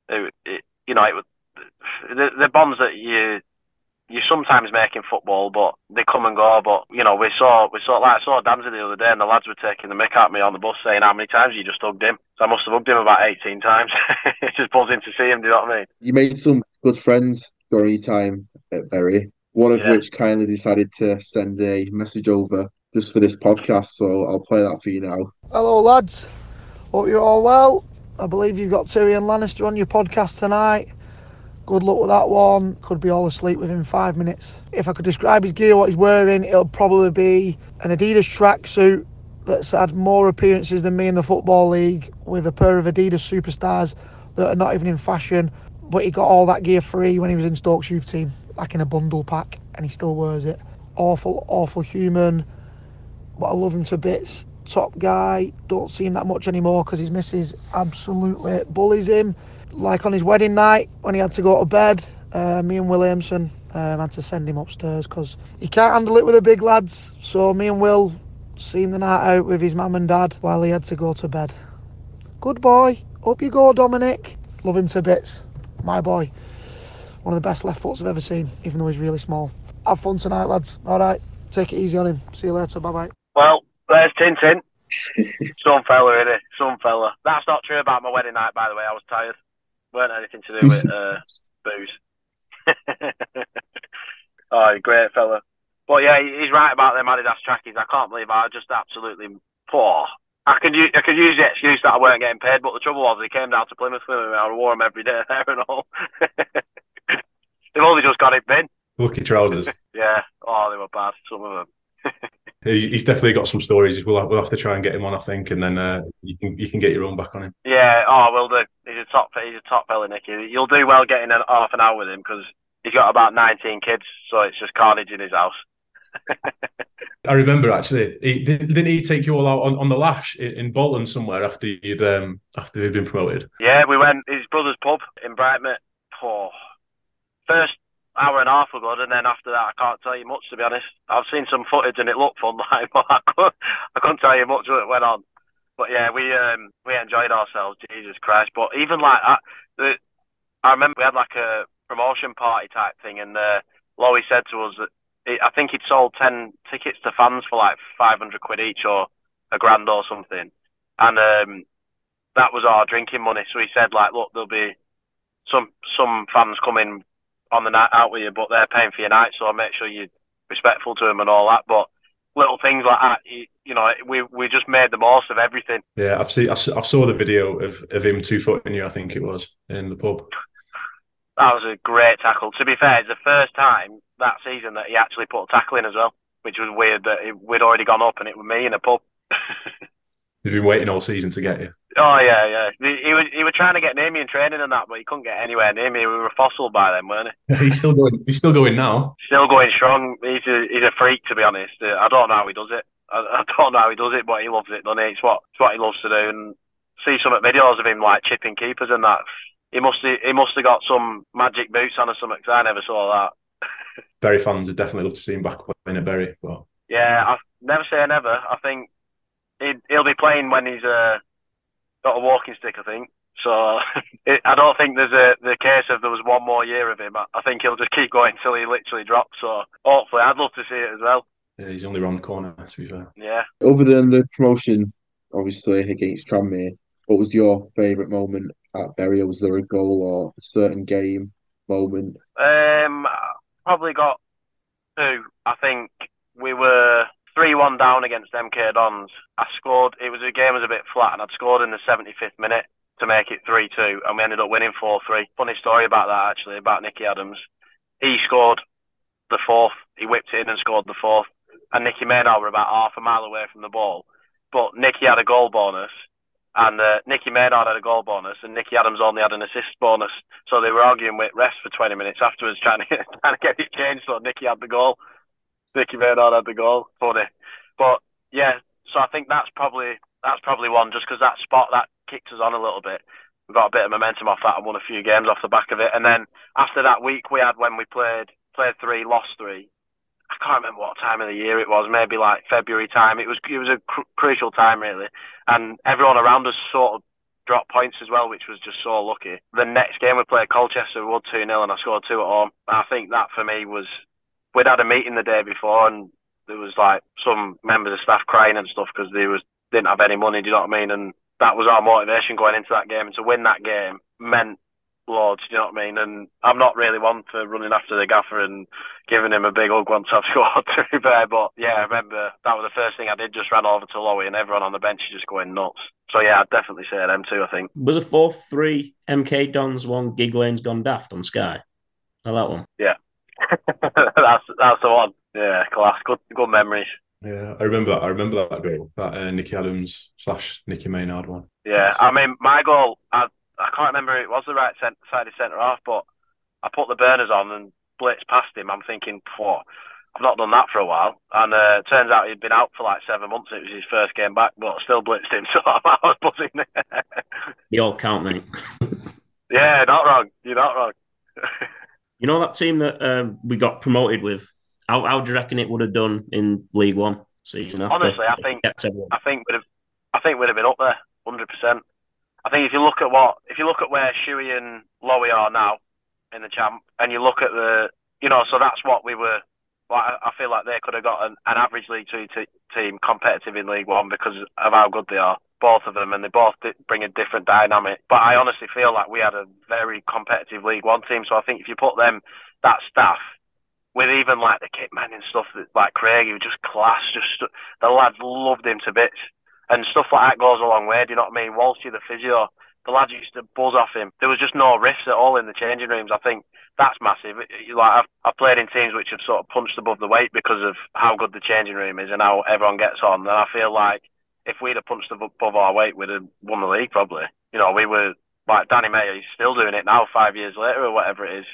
S5: it, it, you know, it was the, the bonds that you you sometimes make in football, but they come and go. But you know, we saw we saw like I saw Damsey the other day, and the lads were taking the mick at me on the bus, saying how many times you just hugged him. So I must have hugged him about eighteen times. <laughs> it's just buzzing to see him. Do you know what I mean?
S4: You made some good friends during your time at Bury. One of
S5: Yeah.
S4: which kindly decided to send a message over just for this podcast. So I'll play that for you now.
S6: Hello, lads. Hope you're all well. I believe you've got Tyrion Lannister on your podcast tonight. Good luck with that one. Could be all asleep within five minutes. If I could describe his gear, what he's wearing, it'll probably be an Adidas tracksuit that's had more appearances than me in the Football League with a pair of Adidas superstars that are not even in fashion. But he got all that gear free when he was in Stoke's youth team, like in a bundle pack, and he still wears it. Awful, awful human but I love him to bits. Top guy, don't see him that much anymore because his missus absolutely bullies him. Like on his wedding night when he had to go to bed, uh, me and Williamson um, had to send him upstairs because he can't handle it with the big lads. So me and Will seen the night out with his mum and dad while he had to go to bed. Good boy, up you go, Dominic. Love him to bits. My boy. One of the best left foots I've ever seen, even though he's really small. Have fun tonight, lads. All right, take it easy on him. See you later. Bye bye.
S5: Well, there's Tintin. Some fella, innit? Some fella. That's not true about my wedding night, by the way. I was tired. Weren't anything to do <laughs> with uh, booze. <laughs> oh, great fella. But yeah, he's right about them Adidas trackies. I can't believe I just absolutely poor. I could use, I could use the excuse that I weren't getting paid, but the trouble was they came down to Plymouth with me. and I wore them every day <laughs> there and all. They've only just got it bin.
S2: Lucky trousers.
S5: Yeah. Oh, they were bad. Some of them.
S2: He- He's definitely got some stories. We'll have, we'll have to try and get him on, I think, and then uh, you can you can get your own back on him.
S5: Yeah, oh, will do. He's a top, he's a top fella, Nicky. You'll do well getting an half an hour with him because he's got about 19 kids, so it's just carnage in his house. <laughs>
S2: I remember actually, he, didn't he take you all out on, on the lash in, in Bolton somewhere after you'd um, after he'd been promoted?
S5: Yeah, we went his brother's pub in Breightmet. Oh, first hour and a half good, and then after that, I can't tell you much to be honest. I've seen some footage and it looked fun, like, <laughs> but I couldn't, I couldn't tell you much what went on. But yeah, we um we enjoyed ourselves. Jesus Christ! But even like that, the, I remember we had like a promotion party type thing, and uh, Lowy said to us that it, I think he'd sold ten tickets to fans for like five hundred quid each or a grand or something, and um, that was our drinking money. So he said like, look, there'll be some some fans coming on the night out with you, but they're paying for your night, so make sure you're respectful to them and all that. But little things like that, you, you know, we we just made the most of everything.
S2: Yeah, I've seen I saw the video of, of him two footing you. I think it was in the pub.
S5: That was a great tackle. To be fair, it's the first time that season that he actually put a tackle in as well, which was weird that it, we'd already gone up and it was me in a pub. <laughs>
S2: He's been waiting all season to get you.
S5: Oh yeah, yeah. He, he was he was trying to get near me in training and that, but he couldn't get anywhere near me. We were fossil by then, weren't he?
S2: He's still going. He's still going now.
S5: Still going strong. He's a he's a freak to be honest. Uh, I don't know how he does it. I, I don't know how he does it, but he loves it, doesn't he? It's what it's what he loves to do. And see some videos of him like chipping keepers and that. He must he must have got some magic boots on or something. 'cause I never saw that.
S2: Bury fans would definitely love to see him back playing at Bury. But
S5: Yeah, I never say never. I think he'll be playing when he's uh, got a walking stick. I think so. <laughs> it, I don't think there's a the case of there was one more year of him. I, I think he'll just keep going until he literally drops. So hopefully, I'd love to see it as well.
S2: yeah, he's only round the corner. To be fair,
S5: Yeah.
S4: Other than the promotion, obviously against Tranmere, what was your favourite moment at Bury? Was there a goal or a certain game moment?
S5: Um, probably got two. I think we were three one down against MK Dons. I scored. It was a game was a bit flat, and I'd scored in the seventy fifth minute to make it three two, and we ended up winning four three. Funny story about that actually about Nicky Adams. He scored the fourth. He whipped it in and scored the fourth, and Nicky Maynard were about half a mile away from the ball, but Nicky had a goal bonus. And uh, Nicky Maynard had a goal bonus, and Nicky Adams only had an assist bonus. So they were arguing with refs for 20 minutes afterwards, trying to get, <laughs> trying to get it changed. So Nicky had the goal. Nicky Maynard had the goal. Funny, but yeah. So I think that's probably that's probably one, just because that spot that kicked us on a little bit. We got a bit of momentum off that and won a few games off the back of it. And then after that week we had when we played played three, lost three. I can't remember what time of the year it was. Maybe like February time. It was it was a cru- crucial time really, and everyone around us sort of dropped points as well, which was just so lucky. The next game we played Colchester, we won 2 0 and I scored two at home. I think that for me was, we'd had a meeting the day before and there was like some members of staff crying and stuff because they was didn't have any money, do you know what I mean? And that was our motivation going into that game. And to win that game meant loads, do you know what I mean? And I'm not really one for running after the gaffer and giving him a big hug once I've <laughs> scored, to be fair. But yeah, I remember that was the first thing I did, just ran over to Lowy and everyone on the bench is just going nuts. So yeah, I'd definitely say them too, I think.
S3: Was a 4 3 MK Dons one, Gigg Lane's Gone Daft on Sky? I like that one.
S5: Yeah. <laughs> that's that's the one. Yeah, class. Good good memories.
S2: Yeah, I remember that. I remember that goal, that uh, Nicky Adams slash Nicky Maynard one.
S5: Yeah, I mean, my goal, I, I can't remember it was the right cent- side of centre half, but I put the burners on and blitzed past him. I'm thinking, whoa, I've not done that for a while. And uh, it turns out he'd been out for like seven months. It was his first game back, but I still blitzed him, <laughs> so I was buzzing.
S3: you all count, mate.
S5: yeah, not wrong. You're not wrong. <laughs>
S3: You know that team that um, we got promoted with? How, how do you reckon it would have done in League One season after?
S5: Honestly, I think I think we'd have, I think we'd have been up there, hundred percent. I think if you look at what, if you look at where Shuey and Lowy are now in the champ, and you look at the, you know, so that's what we were. Like, I I feel like they could have got an, an average League Two t- team competitive in League One because of how good they are, both of them, and they both bring a different dynamic. But I honestly feel like we had a very competitive League One team. So I think if you put them, that staff, with even like the kit man and stuff, like Craig, he was just class. Just the lads loved him to bits, and stuff like that goes a long way. Do you know what I mean? Walshy, the physio, the lads used to buzz off him. There was just no riffs at all in the changing rooms. I think that's massive. Like I've, I've played in teams which have sort of punched above the weight because of how good the changing room is and how everyone gets on. And I feel like if we'd have punched above our weight, we'd have won the league probably. You know, we were like Danny Mayor. He's still doing it now, five years later or whatever it is.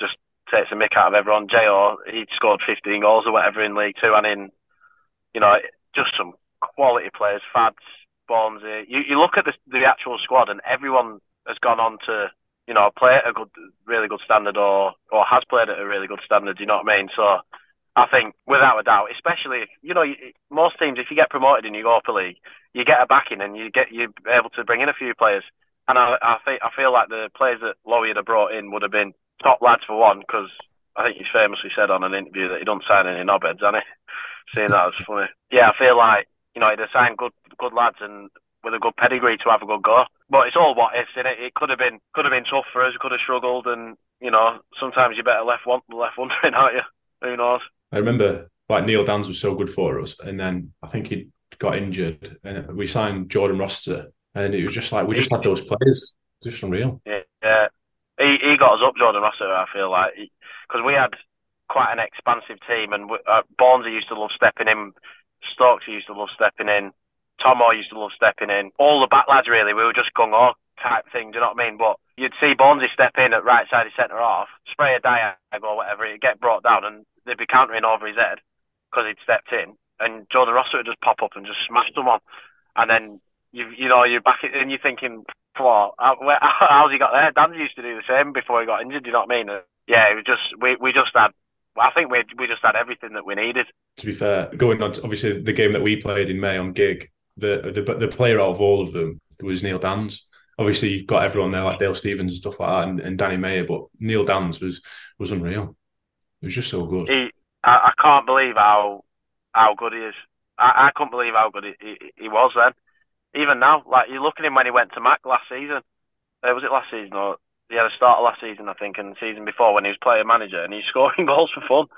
S5: Just takes a mick out of everyone. Jo, he scored 15 goals or whatever in League Two and in, you know, just some quality players. Fads, Barnesy. You you look at the the actual squad and everyone has gone on to you know play at a good, really good standard or or has played at a really good standard. You know what I mean? So. I think, without a doubt, especially if, you know, most teams, if you get promoted in you go up a league, you get a backing and you get you're able to bring in a few players. And I, I think I feel like the players that Lowy had brought in would have been top lads for one, because I think he's famously said on an interview that he don't sign any knobheads, hasn't he? <laughs> Seeing that was funny. Yeah, I feel like you know he'd have signed good good lads and with a good pedigree to have a good go. But it's all what ifs it. It could have been could have been tough for us. Could have struggled, and you know sometimes you're better left left <laughs> wondering, aren't you? Who knows?
S2: I remember like Neil Danns was so good for us, and then I think he got injured, and we signed Jordan Rossiter, and it was just like we just had those players, just unreal.
S5: Yeah, yeah. He he got us up, Jordan Rossiter. I feel like because we had quite an expansive team, and we, uh, used to love stepping in, Stokes used to love stepping in, Tomo used to love stepping in. All the back lads really, we were just gung ho type thing. Do you know what I mean? But you'd see Barnesy step in at right side of centre half, spray a diag or whatever, it'd get brought down, and they'd be countering over his head because he'd stepped in, and Jordan Rossiter would just pop up and just smash on, and then you you know you're back and you're thinking, what? How, <laughs> how's he got there? Dan used to do the same before he got injured. Do you know what I mean? Yeah, it was just we we just had. I think we we just had everything that we needed.
S2: To be fair, going on to obviously the game that we played in May on Gigg, the the the player out of all of them was Neil Danns. Obviously, you've got everyone there like Dale Stevens and stuff like that, and, and Danny Mayor, but Neil Danns was was unreal. It was just so good.
S5: He, I, I can't believe how how good he is. I, I couldn't believe how good he, he, he was then. Even now, like you look at him when he went to Mac last season. Uh, was it last season or yeah, the start of last season I think, and the season before when he was player manager and he's <laughs> scoring goals for fun.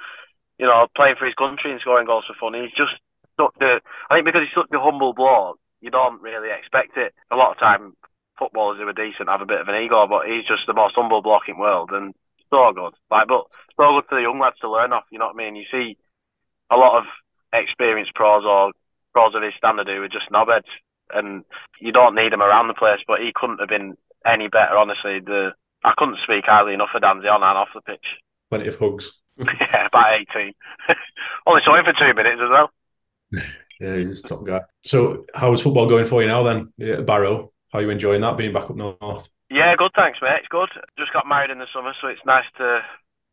S5: You know, playing for his country and scoring goals for fun. He's just stuck the. I think because he's such a humble bloke, you don't really expect it. A lot of time, footballers who are decent have a bit of an ego, but he's just the most humble bloke in the world and so good. Like, but so good for the young lads to learn off. You know what I mean? You see a lot of experienced pros or pros of his standard who are just knobheads, and you don't need them around the place. But he couldn't have been any better. Honestly, the I couldn't speak highly enough of Danzy on and off the pitch.
S2: Plenty of hugs. <laughs> <laughs>
S5: yeah, about eighteen. <laughs> Only saw him for two minutes as well.
S2: Yeah, he's a top guy. So, how's football going for you now then, yeah, Barrow? How are you enjoying that being back up north?
S5: Yeah, good. Thanks, mate. It's good. Just got married in the summer, so it's nice to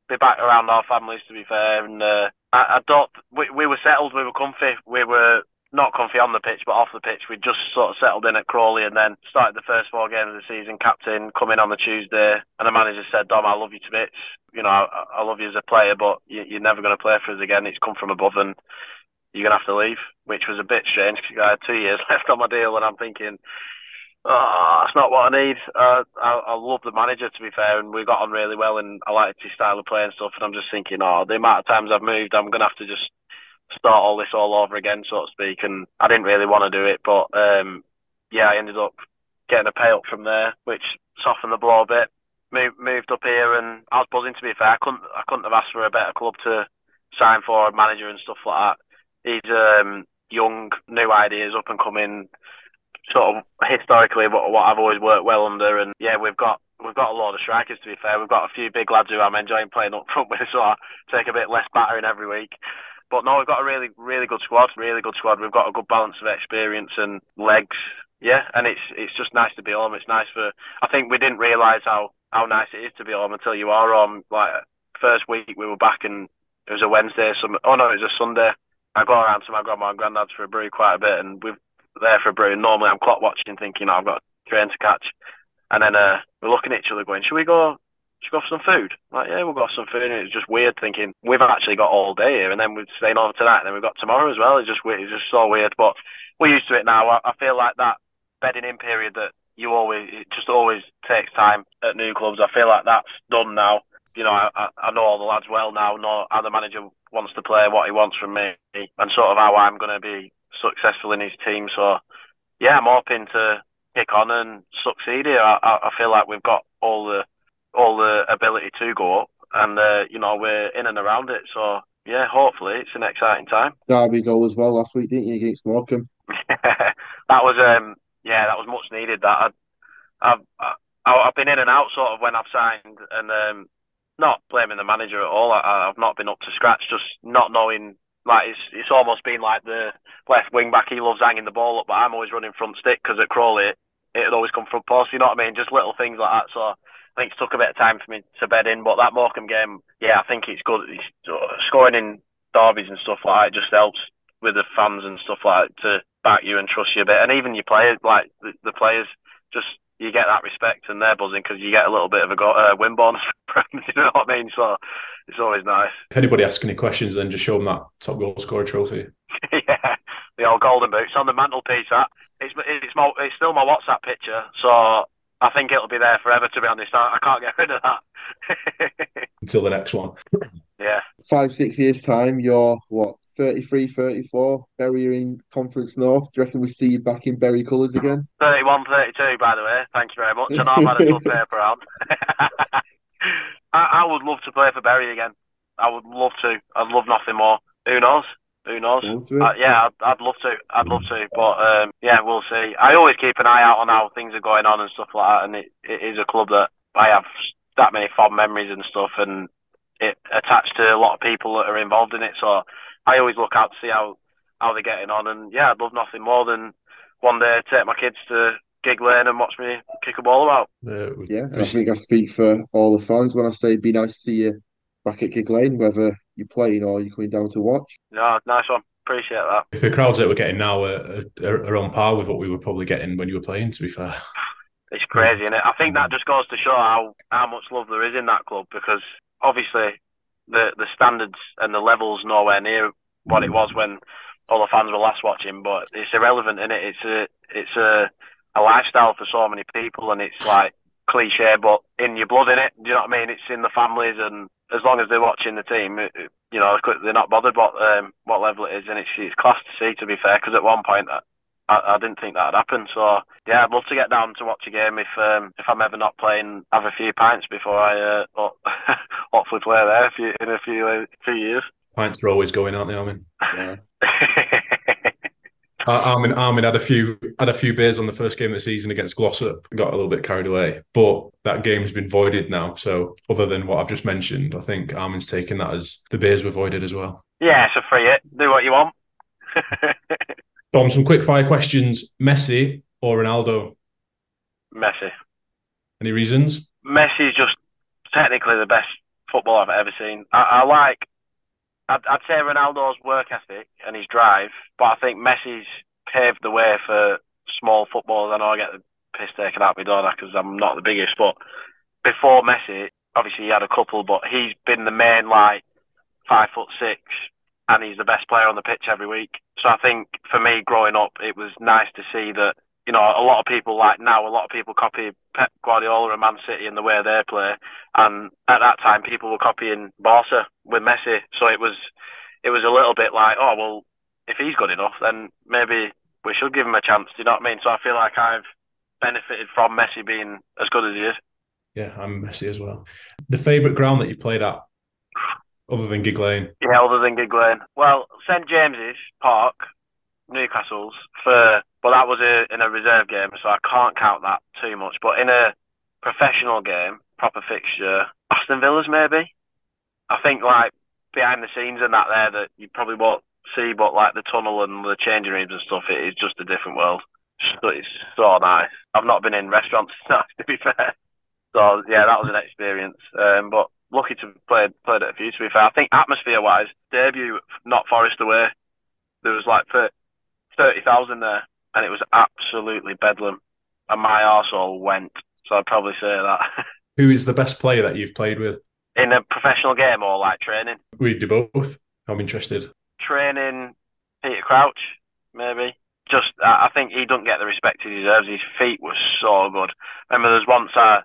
S5: be back around our families. To be fair, and uh, I, I don't. We, we were settled. We were comfy. We were not comfy on the pitch, but off the pitch. We just sort of settled in at Crawley and then started the first four games of the season. Captain come in on the Tuesday, and the manager said, "Dom, I love you to bits. You know, I, I love you as a player, but you, you're never going to play for us again. It's come from above, and you're going to have to leave." Which was a bit strange because I had two years <laughs> left on my deal, and I'm thinking. Oh, that's not what I need. Uh, I, I love the manager, to be fair, and we got on really well, and I liked his style of play and stuff. And I'm just thinking, oh, the amount of times I've moved, I'm going to have to just start all this all over again, so to speak. And I didn't really want to do it, but um, yeah, I ended up getting a pay up from there, which softened the blow a bit. Moved, moved up here, and I was buzzing. To be fair, I couldn't I couldn't have asked for a better club to sign for, a manager and stuff like that. He's um, young, new ideas, up and coming, sort of historically what, what I've always worked well under. And yeah, we've got we've got a lot of strikers. To be fair, we've got a few big lads who I'm enjoying playing up <laughs> front with, so I take a bit less battering every week. But no, we've got a really, really good squad. Really good squad. We've got a good balance of experience and legs. Yeah, and it's it's just nice to be home. It's nice for. I think we didn't realise how how nice it is to be home until you are home. Like first week we were back and it was a Wednesday. Some oh no, it was a Sunday. I go around to my grandma and granddad's for a brew quite a bit, and we're there for a brew. Normally I'm clock watching, thinking oh, I've got a train to catch, and then uh, we're looking at each other, going, "Should we go should we go for some food? Like, yeah, we'll go for some food. And it's just weird thinking we've actually got all day here, and then we're staying over tonight, and then we've got tomorrow as well. It's just weird. It's just so weird. But we're used to it now. I, I feel like that bedding in period that you always it just always takes time at new clubs. I feel like that's done now. You know, I, I know all the lads well now. Know how the manager wants to play, what he wants from me, and sort of how I'm going to be successful in his team. So, yeah, I'm hoping to kick on and succeed here. I, I feel like we've got all the all the ability to go up, and uh, you know we're in and around it. So yeah, hopefully it's an exciting time.
S4: Derby goal as well last week, didn't you, against Morecambe? <laughs>
S5: that was um yeah, that was much needed. That I've I've I've been in and out sort of when I've signed, and um, not blaming the manager at all. I, I've not been up to scratch, just not knowing. Like it's it's almost been like the left wing back. He loves hanging the ball up, but I'm always running front stick because at Crawley it, it'd always come front post. You know what I mean? Just little things like that. So I think it took a bit of time for me to bed in, but that Morecambe game, yeah, I think it's good. It's, uh, scoring in derbies and stuff like that just helps with the fans and stuff like that to back you and trust you a bit, and even your players, like the, the players, just you get that respect and they're buzzing because you get a little bit of a go, uh, win bonus. <laughs> you know what I mean? So it's always nice.
S2: If anybody asks any questions, then just show them that top goal scorer trophy. <laughs>
S5: yeah, the old golden boots on the mantelpiece. That it's it's my, it's still my WhatsApp picture, so I think it'll be there forever. To be honest, I, I can't get rid of that. <laughs>
S2: Until the next one.
S5: Yeah.
S4: Five, six years' time, you're what, 33, 34, Bury in Conference North. Do you reckon we see you back in Bury colours again?
S5: 31, 32, by the way. Thank you very much. I know I've had a good paper round. <laughs> I, I would love to play for Bury again. I would love to. I'd love nothing more. Who knows? Who knows? Uh, yeah, I'd, I'd love to. I'd love to, but um, yeah, we'll see. I always keep an eye out on how things are going on and stuff like that, and it, it is a club that I have that many fond memories and stuff, and it attached to a lot of people that are involved in it. So I always look out to see how how they're getting on, and yeah, I'd love nothing more than one day take my kids to Gigg Lane and watch me kick a ball about.
S2: Uh,
S4: Yeah, I think I speak for all the fans when I say it'd be nice to see you back at Gigg Lane, whether you're playing or you're coming down to watch.
S5: Yeah, nice one. Appreciate that.
S2: if the crowds that we're getting now are, are, are on par with what we were probably getting when you were playing, to be fair.
S5: It's crazy, and I think that just goes to show how how much love there is in that club because obviously the the standards and the levels nowhere near what it was when all the fans were last watching. But it's irrelevant, in it? It's a it's a a lifestyle for so many people, and it's like cliche, but in your blood, in it. Do you know what I mean? It's in the families, and as long as they're watching the team, it, you know, they're not bothered what um, what level it is, and it's it's class to see. To be fair, because at one point. I, I, I didn't think that'd happen, so yeah, I'd love to get down to watch a game if um, if I'm ever not playing, have a few pints before I uh, ho- <laughs> hopefully play there a few, in a few uh, few years.
S2: Pints are always going, aren't they, Armin?
S4: Yeah.
S2: Ar- <laughs> Armin, Armin had a few had a few beers on the first game of the season against Glossop. Got a little bit carried away, but that game's been voided now. So other than what I've just mentioned, I think Armin's taken that as the beers were voided as well.
S5: yeah, it's a free hit. Do what you want. <laughs>
S2: Dom, some quick fire questions: Messi or Ronaldo?
S5: Messi.
S2: Any reasons?
S5: Messi's just technically the best footballer I've ever seen. I, I like I'd, I'd say Ronaldo's work ethic and his drive, but I think Messi's paved the way for small footballers. I know I get the piss taken out of me, don't I? Because I'm not the biggest, but before Messi, obviously he had a couple, but he's been the main like five foot six, and he's the best player on the pitch every week. So I think for me, growing up, it was nice to see that you know a lot of people like now, a lot of people copy Pep Guardiola and Man City and the way they play, and at that time people were copying Barca with Messi. So it was it was a little bit like, oh well, if he's good enough, then maybe we should give him a chance. Do you know what I mean? So I feel like I've benefited from Messi being as good as he is.
S2: Yeah, I'm Messi as well. The favourite ground that you've played at, other than Gigg Lane?
S5: Yeah, other than Gigg Lane. Well, St James's Park, Newcastle's, for but that was a, in a reserve game, so I can't count that too much. But in a professional game, proper fixture, Aston Villa's maybe. I think like behind the scenes and that there that you probably won't see, but like the tunnel and the changing rooms and stuff, it is just a different world. So it's so nice. I've not been in restaurants <laughs> to be fair. So yeah, that was an experience. Um, but lucky to play played at a few. To be fair, I think atmosphere wise, debut not Forest away. There was like thirty thousand there, and it was absolutely bedlam. And my arsehole went. So I'd probably say that. <laughs>
S2: Who is the best player that you've played with?
S5: In a professional game or like training?
S2: We do both. I'm interested.
S5: Training, Peter Crouch, maybe. Just, I think he doesn't get the respect he deserves. His feet were so good. Remember, there's once I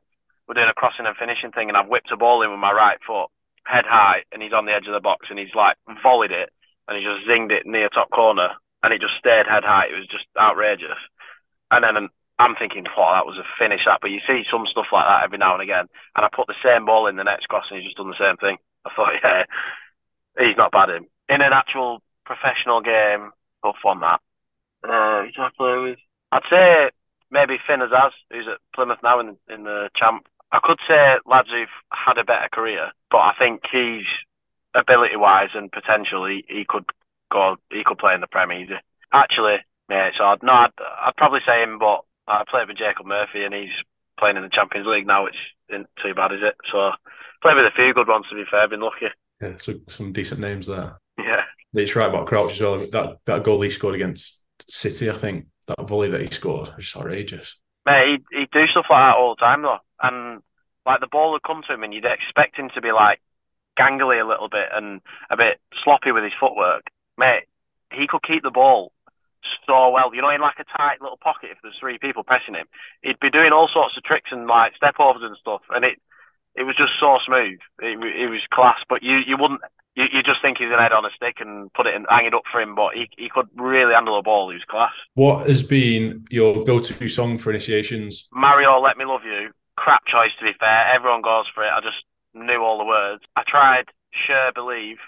S5: we're doing a crossing and finishing thing, and I've whipped a ball in with my right foot, head high, and he's on the edge of the box, and he's like volleyed it, and he just zinged it near top corner, and it just stayed head high. It was just outrageous. And then I'm thinking, wow, that was a finish that. But you see some stuff like that every now and again. And I put the same ball in the next cross and he's just done the same thing. I thought, <laughs> yeah, he's not bad in. In an actual professional game, tough on that. Uh, who do I play with? I'd say maybe Finn Azaz, who's at Plymouth now in, in the champ. I could say lads who've had a better career, but I think he's ability wise and potentially he could go, he could play in the Premier easy. Actually, yeah, it's hard. No, I'd, I'd probably say him, but I played with Jacob Murphy and he's playing in the Champions League now, which isn't too bad, is it? So played with a few good ones to be fair. Been lucky.
S2: Yeah, so some decent names there.
S5: Yeah,
S2: it's right about Crouch as well. That that goal he scored against City, I think that volley that he scored was just outrageous.
S5: Mate, he he'd do stuff like that all the time though, and like the ball would come to him, and you'd expect him to be like gangly a little bit and a bit sloppy with his footwork. Mate, he could keep the ball so well. You know, in like a tight little pocket, if there's three people pressing him, he'd be doing all sorts of tricks and like step overs and stuff, and it it was just so smooth. It, it was class, but you you wouldn't. You, you just think he's an head on a stick and put it and hang it up for him, but he, he could really handle a ball. He was class.
S2: What has been your go-to song for initiations?
S5: Mario, Let Me Love You. Crap choice, to be fair. Everyone goes for it. I just knew all the words. I tried Sure Believe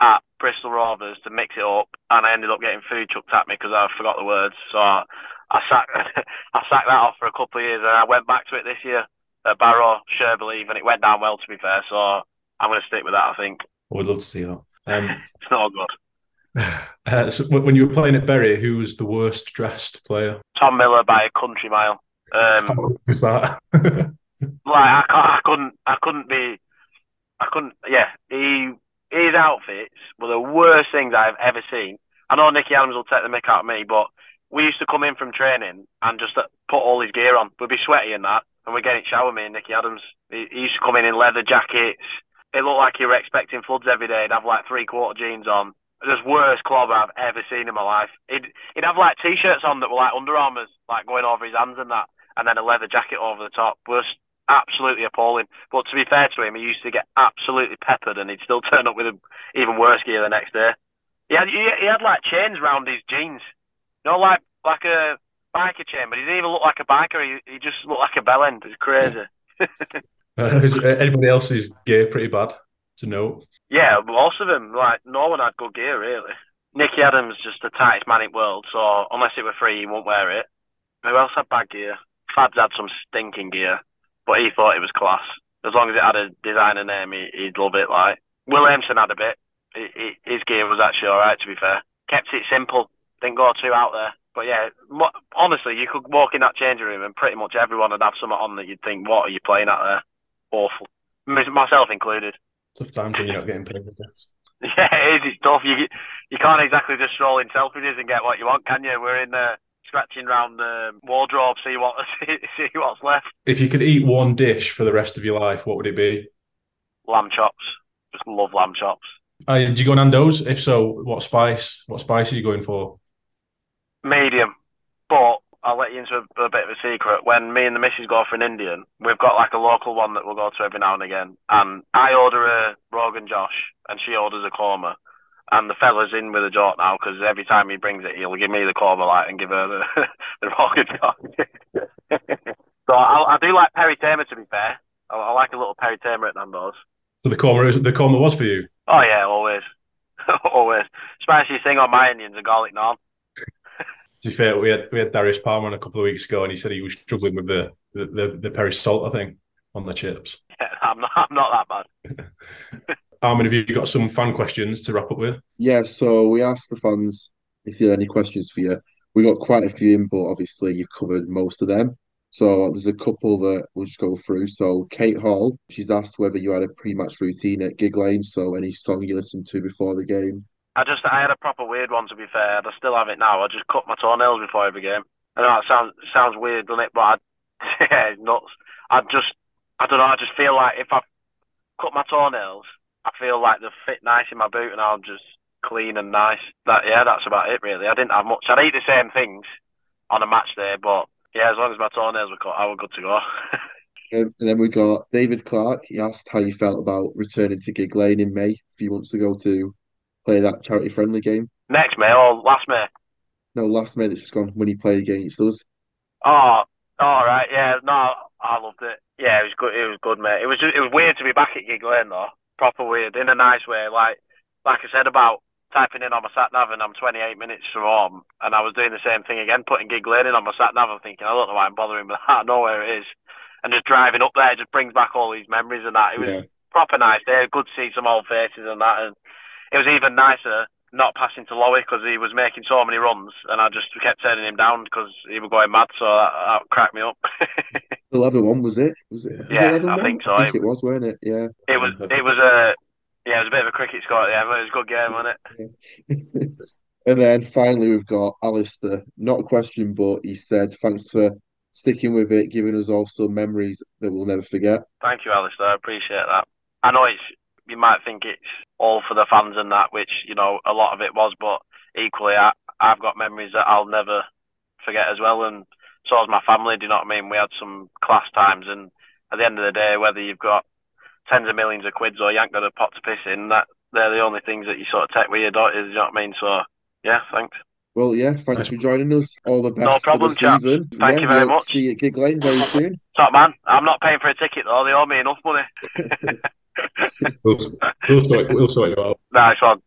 S5: at Bristol Rovers to mix it up, and I ended up getting food chucked at me because I forgot the words. So I, I sacked <laughs> I sacked that off for a couple of years, and I went back to it this year at Barrow, Sure Believe, and it went down well. To be fair, so I'm going to stick with that. I think.
S2: I would love to see that. Um, <laughs>
S5: it's not good. <sighs>
S2: Uh, so when you were playing at Bury, who was the worst dressed player?
S5: Tom Miller by a country mile. Um, <laughs>
S2: How was that? <laughs>
S5: like I, I couldn't, I couldn't be, I couldn't. Yeah, he his outfits were the worst things I've ever seen. I know Nicky Adams will take the mick out of me, but we used to come in from training and just put all his gear on. We'd be sweaty and that, and we'd get in shower me and Nicky Adams. He, he used to come in in leather jackets. It looked like he were expecting floods every day. He'd have like three quarter jeans on. Just worst clobber I've ever seen in my life. He'd, he'd have like t-shirts on that were like Under Armours, like going over his hands and that, and then a leather jacket over the top. Worst absolutely appalling. But to be fair to him, he used to get absolutely peppered, and he'd still <laughs> turn up with a, even worse gear the next day. He had he, he had like chains round his jeans, you know, like like a biker chain, but he didn't even look like a biker. He, he just looked like a bellend. was crazy.
S2: Is <laughs> Uh, uh, anybody else's gear pretty bad to know?
S5: yeah, most of them, like no one had good gear really. Nicky Adams just the tightest man in the world, so unless it were free, he wouldn't wear it. Who else had bad gear? Fabs had some stinking gear, but he thought it was class. As long as it had a designer name, he, he'd love it. Like Will Williamson had a bit. His gear was actually all right, to be fair. Kept it simple, didn't go too out there. But yeah, mo- honestly, you could walk in that changing room and pretty much everyone would have something on that you'd think, "What are you playing at there?" Awful, myself included.
S2: Tough times when you're not getting paid, I this. <laughs>
S5: Yeah, it is. It's tough. You you can't exactly just stroll in Selfridges and get what you want, can you? We're in there scratching around the wardrobe, see what <laughs> see, see what's left.
S2: If you could eat one dish for the rest of your life, what would it be?
S5: Lamb chops. Just love lamb chops.
S2: Uh, do you go Nando's? If so, what spice? What spice are you going for?
S5: Medium. But I'll let you into a, a bit of a secret. When me and the missus go for an Indian, we've got like a local one that we'll go to every now and again. And I order a Rogan Josh, and she orders a korma. And the fella's in with a joke now because every time he brings it, he'll give me the korma light and give her the, <laughs> the Rogan Josh. <laughs> so I, I do like peri tamer to be fair. I, I like a little peri tamer at Nando's.
S2: So the korma, the korma was for you.
S5: Oh yeah, always, <laughs> always. Spiciest thing on my Indians and garlic naan.
S2: To be fair, we had we had Darius Palmer on a couple of weeks ago, and he said he was struggling with the the, the, the peri salt, I think, on the chips.
S5: Yeah, <laughs> I'm not, I'm not that bad. <laughs>
S2: Armin, have you got some fan questions to wrap up with?
S4: Yeah, so we asked the fans if you had any questions for you. We got quite a few in, but obviously you've covered most of them. So there's a couple that we'll just go through. So Kate Hall, she's asked whether you had a pre-match routine at Gigg Lane, so any song you listened to before the game.
S5: I just I had a proper weird one to be fair. I still have it now. I just cut my toenails before every game. I know that sounds sounds weird, doesn't it? But I, <laughs> yeah, nuts. I just I don't know. I just feel like if I cut my toenails, I feel like they fit nice in my boot, and I'm just clean and nice. That yeah, that's about it really. I didn't have much. I'd eat the same things on a match day, but yeah, as long as my toenails were cut, I was good to go. <laughs>
S4: Um, and then we got David Clark. He asked how you felt about returning to Gigg Lane in May a few months ago to play that charity friendly game.
S5: Next May or last May?
S4: No, last May that's just gone when he played against us.
S5: Oh, all right, yeah, no, I loved it. Yeah, it was good. It was good, mate. It was just, it was weird to be back at Gigg Lane though. Proper weird in a nice way. Like like I said about typing in on my sat nav and I'm 28 minutes from home, and I was doing the same thing again, putting Gigg Lane in on my sat nav. I'm thinking I don't know why I'm bothering, but <laughs> I know where it is. And just driving up there just brings back all these memories and that. It was
S4: Yeah.
S5: proper nice day. Good to see some old faces and that. And it was even nicer not passing to Lowy because he was making so many runs, and I just kept turning him down because he was going mad. So that, that cracked me up. <laughs>
S4: 11 1, was it? Was it? Was
S5: Yeah,
S4: it 11
S5: I think so.
S4: I think it was, weren't it? Yeah.
S5: it was it was a yeah, it was a bit of a cricket score at the end, but it was a good game, wasn't it? <laughs>
S4: and then finally, we've got Alistair. Not a question, but he said, thanks for sticking with it, giving us all some memories that we'll never forget.
S5: Thank you, Alistair. I appreciate that. I know it's you might think it's all for the fans and that, which you know a lot of it was, but equally, I I've got memories that I'll never forget as well, and so has my family. Do you know what I mean? We had some class times, and at the end of the day, whether you've got tens of millions of quids or you ain't got a pot to piss in, that they're the only things that you sort of take with you, don't you? Do you know what I mean? So yeah, thanks.
S4: Well, yeah, thanks for joining us. All the best
S5: No problem,
S4: for the
S5: chaps.
S4: season.
S5: Thank
S4: yeah,
S5: you very
S4: we'll
S5: much.
S4: See you at Gigg Lane very soon.
S5: Top man, I'm not paying for a ticket though. They owe me enough money. <laughs>
S2: We'll, we'll, sort, we'll sort you out.
S5: nice one.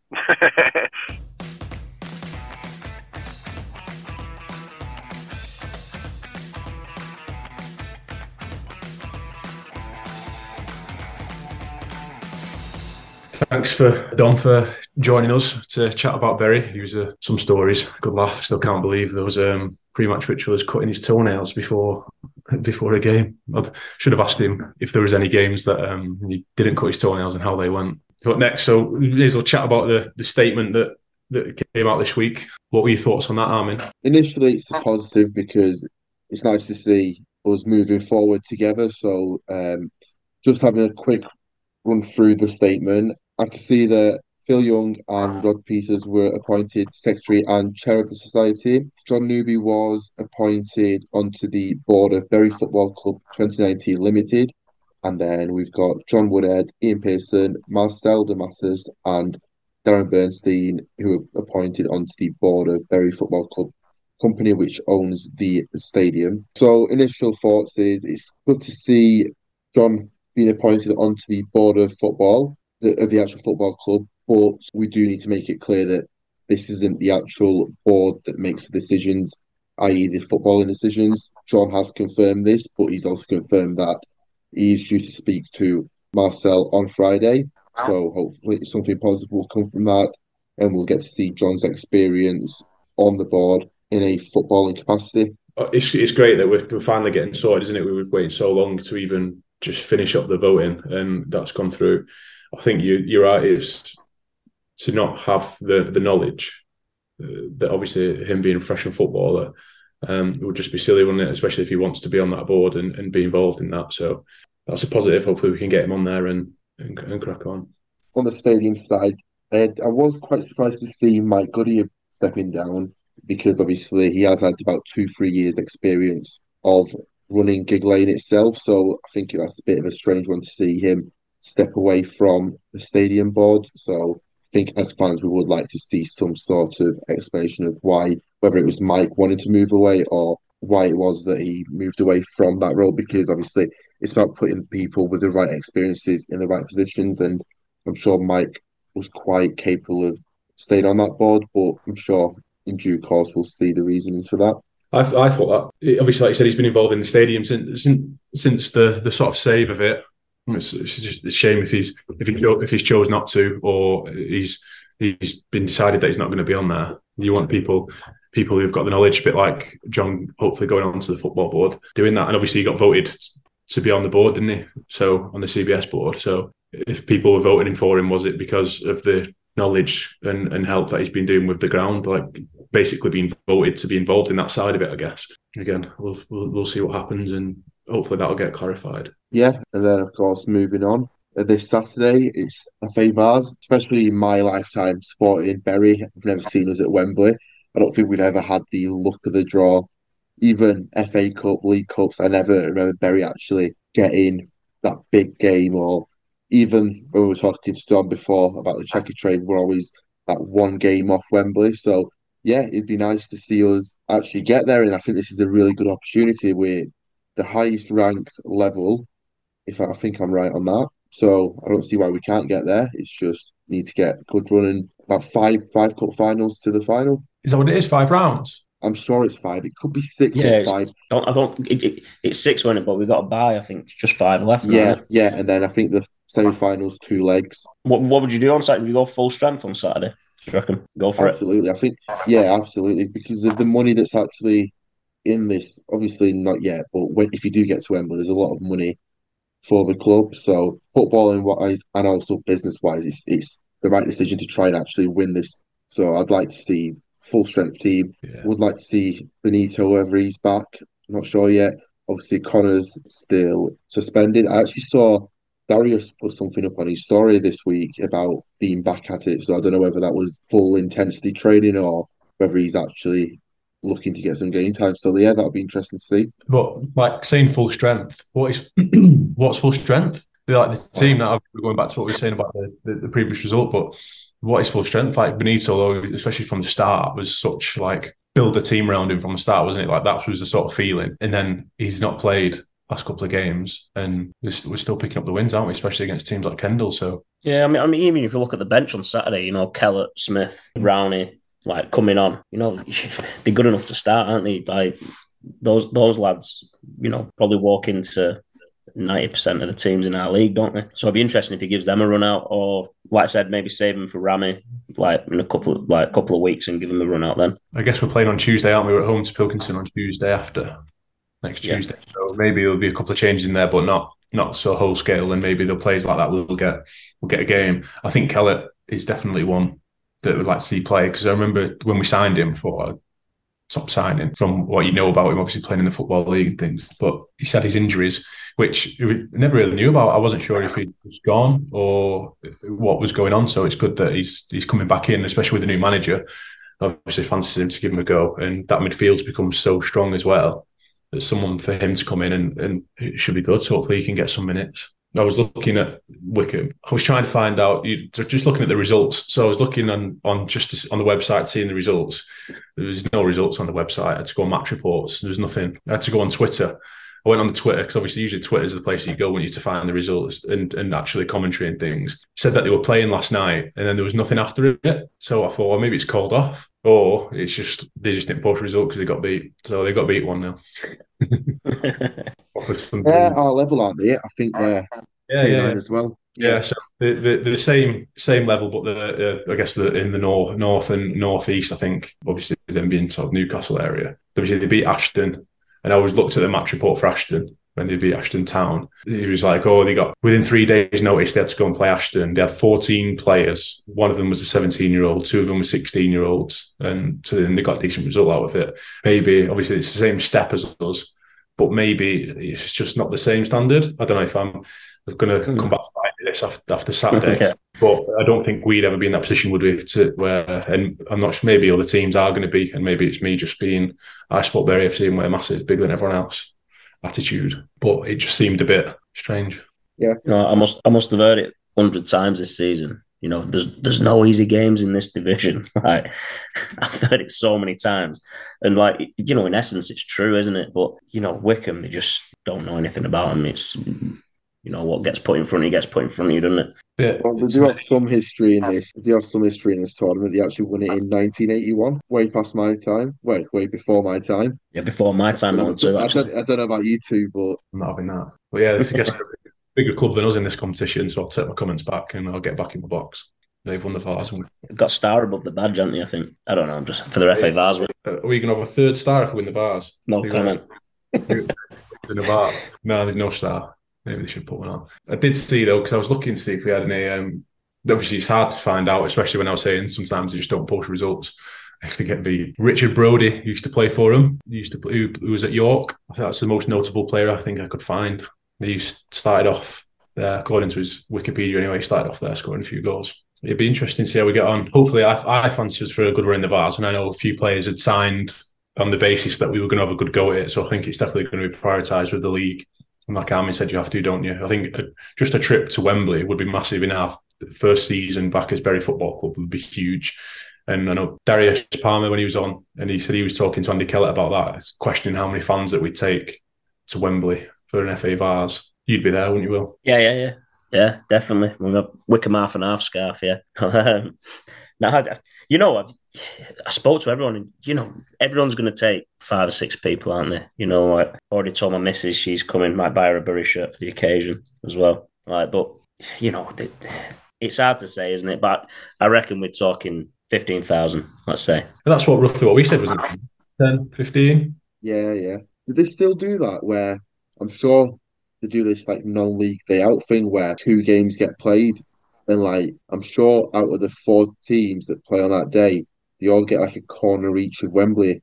S2: Thanks for Dom for joining us to chat about Bury. He was uh, some stories. Good laugh. Still can't believe there was um, pre-match rituals cutting his toenails before before a game. I should have asked him if there was any games that um, he didn't cut his toenails and how they went. But next, so may as well chat about the, the statement that that came out this week. What were your thoughts on that, Armin?
S4: Initially, it's a positive because it's nice to see us moving forward together. So, um, just having a quick run through the statement, I can see that Phil Young and Rod Peters were appointed secretary and chair of the society. John Newby was appointed onto the board of Bury Football Club 2019 Limited. And then we've got John Woodhead, Ian Pearson, Marcel de Matters, and Darren Bernstein, who were appointed onto the board of Bury Football Club company which owns the stadium. So initial thoughts is it's good to see John being appointed onto the board of football the, of the actual football club, but we do need to make it clear that this isn't the actual board that makes the decisions, i.e., the footballing decisions. John has confirmed this, but he's also confirmed that he's due to speak to Marcel on Friday. So hopefully something positive will come from that, and we'll get to see John's experience on the board in a footballing capacity.
S2: It's, it's great that we're, we're finally getting sorted, isn't it? We were waiting so long to even just finish up the voting, and that's gone through. I think you, you're right. It's to not have the the knowledge uh, that obviously him being a professional footballer um, would just be silly, wouldn't it? Especially if he wants to be on that board and, and be involved in that. So that's a positive. Hopefully, we can get him on there and and, and crack on.
S4: On the stadium side, I, I was quite surprised to see Mike Goody stepping down because obviously he has had about two, three years' experience of running Gigg Lane itself. So I think that's a bit of a strange one to see him step away from the stadium board. So think as fans, we would like to see some sort of explanation of why, whether it was Mike wanting to move away or why it was that he moved away from that role. Because obviously, it's about putting people with the right experiences in the right positions. And I'm sure Mike was quite capable of staying on that board, but I'm sure in due course we'll see the reasons for that.
S2: I, I thought that obviously, like you said, he's been involved in the stadium since since, since the the sort of save of it. Mm. It's, it's just a shame if he's if he if he's chose not to, or he's he's been decided that he's not going to be on there. You want people people who've got the knowledge, a bit like John, hopefully going on to the football board, doing that. And obviously, he got voted to be on the board, didn't he? So on the CBS board. So if people were voting for him, was it because of the knowledge and, and help that he's been doing with the ground, like basically being voted to be involved in that side of it? I guess. Again, we'll we'll, we'll see what happens, and hopefully that'll get clarified.
S4: Yeah, and then of course moving on. Uh, this Saturday, it's FA Vase, especially in my lifetime supporting Bury. I've never seen us at Wembley. I don't think we've ever had the luck of the draw. Even FA Cup, League Cups, I never remember Bury actually getting that big game. Or even when we were talking to John before about the Checkatrade, we're always that one game off Wembley. So yeah, it'd be nice to see us actually get there. And I think this is a really good opportunity. We're the highest ranked level, if I think I'm right on that. So I don't see why we can't get there. It's just need to get good running about five five cup finals to the final.
S2: Is that what it is? Five rounds?
S4: I'm sure it's five. It could be six
S3: Yeah,
S4: or five.
S3: I don't, I don't it, it, it's six, wasn't it? But we've got to buy. I think just five left.
S4: Yeah,
S3: isn't
S4: yeah, and then I think the semi-finals two legs.
S3: What What would you do on Saturday? Would you go full strength on Saturday? Do you reckon? Go for it.
S4: Absolutely, I think yeah, absolutely because of the money that's actually in this. Obviously, not yet, but when if you do get to Wembley, there's a lot of money for the club. So footballing wise and also business wise, it's it's the right decision to try and actually win this. So I'd like to see full strength team.
S2: Yeah.
S4: Would like to see Benito whether he's back. Not sure yet. Obviously, Connor's still suspended. I actually saw Darius put something up on his story this week about being back at it. So I don't know whether that was full intensity training or whether he's actually looking to get some game time. So yeah, that'll be interesting to see.
S2: But like saying full strength, what is <clears throat> what's full strength? They're like the team that we're going back to what we were saying about the, the, the previous result, but what is full strength? Like Benito, though, especially from the start, was such like build a team around him from the start, wasn't it? Like that was the sort of feeling. And then he's not played last couple of games, and we're, we're still picking up the wins, aren't we? Especially against teams like Kendal. So
S3: Yeah, I mean, I mean, even if you look at the bench on Saturday, you know, Kellett, Smith, Rowney, like coming on, you know, <laughs> they're good enough to start, aren't they? Like those those lads, you know, probably walk into ninety percent of the teams in our league, don't they? So it'd be interesting if he gives them a run out, or like I said, maybe save him for Rami, like in a couple of like couple of weeks and give him a run out then.
S2: I guess we're playing on Tuesday, aren't we? We're at home to Pilkington on Tuesday after next
S3: Yeah.
S2: Tuesday. So maybe there'll be a couple of changes in there, but not not so whole scale. And maybe the players like that will get will get a game. I think Kellett is definitely one that would like to see play because I remember when we signed him for oh, top signing from what you know about him, obviously playing in the football league and things. But he said his injuries, which we never really knew about. I wasn't sure if he was gone or what was going on. So it's good that he's he's coming back in, especially with the new manager. Obviously, fancies him to give him a go, and that midfield's become so strong as well. There's someone for him to come in and, and it should be good. So hopefully he can get some minutes. I was looking at Whickham. I was trying to find out, just looking at the results. So I was looking on on just on the website, seeing the results. There was no results on the website. I had to go on match reports. There was nothing. I had to go on Twitter. I went on the Twitter because obviously usually Twitter is the place you go when you to find the results and, and actually commentary and things. Said that they were playing last night and then there was nothing after it. So I thought, well, maybe it's called off or it's just they just didn't post a result because they got beat. So they got beat one now. <laughs>
S4: Yeah, our level, aren't they? I think they're
S2: yeah, yeah,
S4: 29 as well.
S2: Yeah, so the, the the same same level, but the uh, I guess the in the north north and northeast, I think obviously them being sort of Newcastle area. Obviously they beat Ashton, and I always looked at the match report for Ashton, when they beat Ashton Town. He was like, oh, they got within three days' notice they had to go and play Ashton. They had 14 players. One of them was a 17 year old, two of them were 16 year olds, and so then they got a decent result out of it. Maybe, obviously, it's the same step as us, but maybe it's just not the same standard. I don't know if I'm going to hmm. come back to this after, after Saturday. But I don't think we'd ever be in that position, would we? To where, and I'm not sure, maybe other teams are going to be, and maybe it's me just being, I support Bury FC and we're massive, bigger than everyone else attitude. But it just seemed a bit strange.
S3: You know, I must I must have heard it hundred times this season. You know, there's there's no easy games in this division. <laughs> Like <laughs> I've heard it so many times, and like you know, in essence, it's true, isn't it? But you know, Whickham, they just don't know anything about them. It's you know what gets put in front of you gets put in front of you, doesn't it?
S2: Yeah,
S4: Well, they do have some history in this. They do have some history in this tournament. They actually won it in 1981, way past my time. Way, way before my time.
S3: Yeah, before my time, I went too.
S4: I don't, I don't know about you two, but
S2: I'm not having that. But yeah, I guess they're a bigger club than us in this competition, so I'll take my comments back and I'll get back in my box. They've won the Vase. and
S3: They've got star above the badge, haven't they? I think. I don't know. I'm Just for the FA Vase,
S2: we- Are we going to have a third star if we win the Vase?
S3: no
S2: They-
S3: comment.
S2: in a bar. <laughs> No, there's no star. Maybe they should put one on. I did see though, because I was looking to see if we had any. Um, obviously, it's hard to find out, especially when I was saying sometimes they just don't post results. If they get the Richard Brodie used to play for him, he used to play, who, who was at York. I think that's the most notable player I think I could find. He started off there, according to his Wikipedia anyway. He started off there scoring a few goals. It'd be interesting to see how we get on. Hopefully, I, I fancy us for a good run in the Vase, and I know a few players had signed on the basis that we were going to have a good go at it. So I think it's definitely going to be prioritised with the league. Like Armin said, you have to, don't you? I think uh, just a trip to Wembley would be massive in our first season back as Bury Football Club would be huge. And I know Darius Palmer when he was on, and he said he was talking to Andy Kellett about that, questioning how many fans that we'd take to Wembley for an FA Vase. You'd be there, wouldn't you, Will?
S3: Yeah, yeah, yeah, yeah, definitely. We've got Whickham half and half scarf. Yeah. <laughs> Um, now, I- you know, I've, I spoke to everyone, and you know, everyone's going to take five or six people, aren't they? You know, I already told my missus she's coming, might buy her a Bury shirt for the occasion as well. Like, but you know, the- it's hard to say, isn't it? But I reckon we're talking fifteen thousand. Let's say.
S2: And that's what roughly what we said, wasn't it? 10, 15?
S4: yeah, yeah. Do they still do that? Where I'm sure they do this like non-league day out thing where two games get played, and like I'm sure out of the four teams that play on that day, they all get like a corner each of Wembley.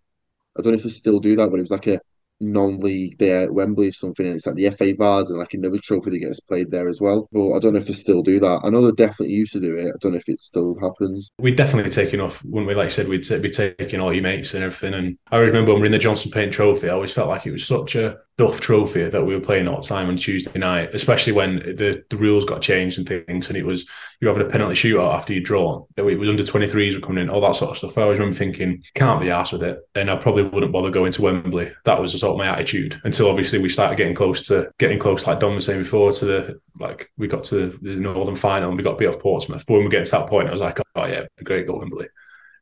S4: I don't know if they still do that, but it was like a non-league day at Wembley or something, and it's like the FA Vase and like another trophy that gets played there as well. But I don't know if they still do that. I know they definitely used to do it. I don't know if it still happens.
S2: We'd definitely take off, wouldn't we? Like you said, we'd be taking all your mates and everything. And I remember when we were in the Johnstone's Paint Trophy, I always felt like it was such a duff trophy that we were playing all the time on Tuesday night, especially when the, the rules got changed and things. And it was, you having a penalty shootout after you'd drawn. It was under 23s were coming in, all that sort of stuff. I always remember thinking, can't be arsed with it. And I probably wouldn't bother going to Wembley. That was sort of my attitude until obviously we started getting close to, getting close, like Dom was saying before, to the, like, we got to the Northern Final and we got beat off Portsmouth. But when we get to that point, I was like, oh yeah, it'd be great go Wembley.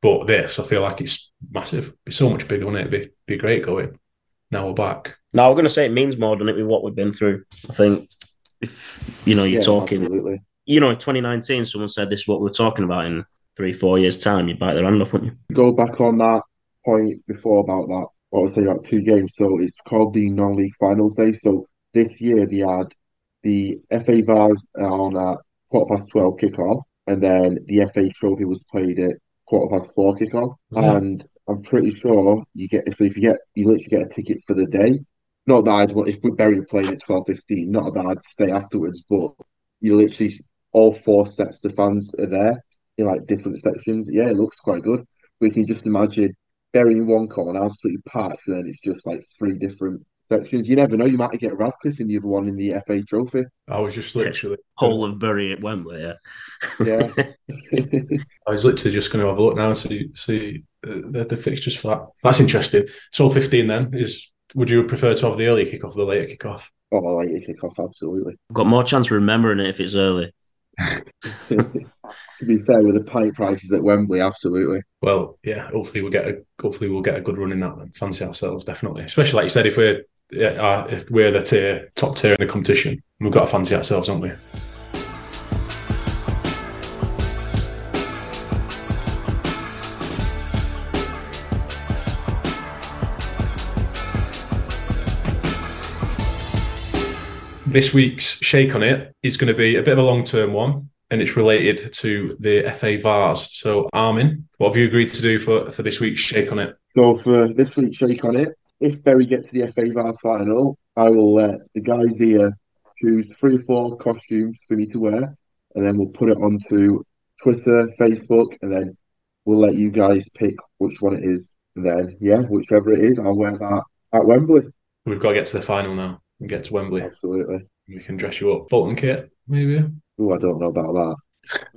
S2: But this, I feel like it's massive. It's so much bigger, wouldn't it? It'd be, be great going. Now we're back.
S3: Now we're going to say it means more, doesn't it, with what we've been through? I think, if you know, you're
S4: Yeah,
S3: talking.
S4: absolutely.
S3: You know, in 2019, someone said this is what we're talking about in three, four years' time. You'd bite their hand off, wouldn't you?
S4: go back on that point before about that, what I was saying about two games. So it's called the non-league finals day. So this year they had the FA Vase on at quarter past 12 kickoff, and then the FA Trophy was played at quarter past four kickoff.
S2: Yeah.
S4: And I'm pretty sure you get, so if you get, you literally get a ticket for the day. Not that I'd want, if we're Bury playing at 12.15, not that I'd stay afterwards, but you literally, all four sets of fans are there in like different sections. Yeah, it looks quite good. We can just imagine Bury in one corner, absolutely packed, and then it's just like three different sections. You never know, you might get Radcliffe in the other one in the FA Trophy.
S2: I was just literally,
S3: Whole of Bury at Wembley, yeah.
S4: Yeah. <laughs> <laughs>
S2: I was literally just going to have a look now and see see the, the fixtures for that. That's interesting. So 15 then is. Would you prefer to have the early kickoff or the later kickoff?
S4: oh, I like your kickoff, absolutely.
S3: Got more chance of remembering it if it's early. <laughs> <laughs>
S4: to be fair, with the pint prices at Wembley, absolutely.
S2: Well, yeah. Hopefully we'll get a hopefully we'll get a good run in that. Then. Fancy ourselves definitely, especially like you said, if we're yeah, uh, if we're the tier top tier in the competition, we've got to fancy ourselves, haven't we? This week's shake on it is going to be a bit of a long term one. And it's related to the FA Vase. So, Armin, what have you agreed to do for, for this week's shake on it?
S4: So for this week's shake on it, if Bury gets to the FA Vase final, I will let the guys here choose three or four costumes for me to wear, and then we'll put it onto Twitter, Facebook, and then we'll let you guys pick which one it is. And then, yeah, whichever it is, I'll wear that at Wembley.
S2: We've got to get to the final now and get to Wembley.
S4: Absolutely.
S2: We can dress you up. Bolton kit, maybe.
S4: Oh, I don't know about that.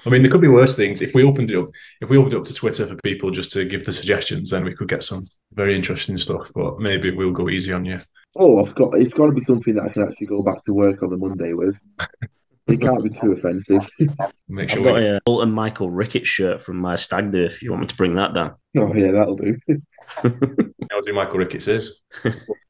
S2: I mean, there could be worse things. If we opened it up, if we opened it up to Twitter for people just to give the suggestions, then we could get some very interesting stuff. But maybe we'll go easy on you.
S4: Oh, I've got. It's got to be something that I can actually go back to work on the Monday with. <laughs> It can't be too offensive. <laughs>
S2: Make
S3: I've got
S2: we,
S3: a Bolton Michael Ricketts shirt from my stag do if you want me to bring that down. <laughs>
S4: oh yeah, that'll do.
S2: know who Michael Ricketts is. <laughs>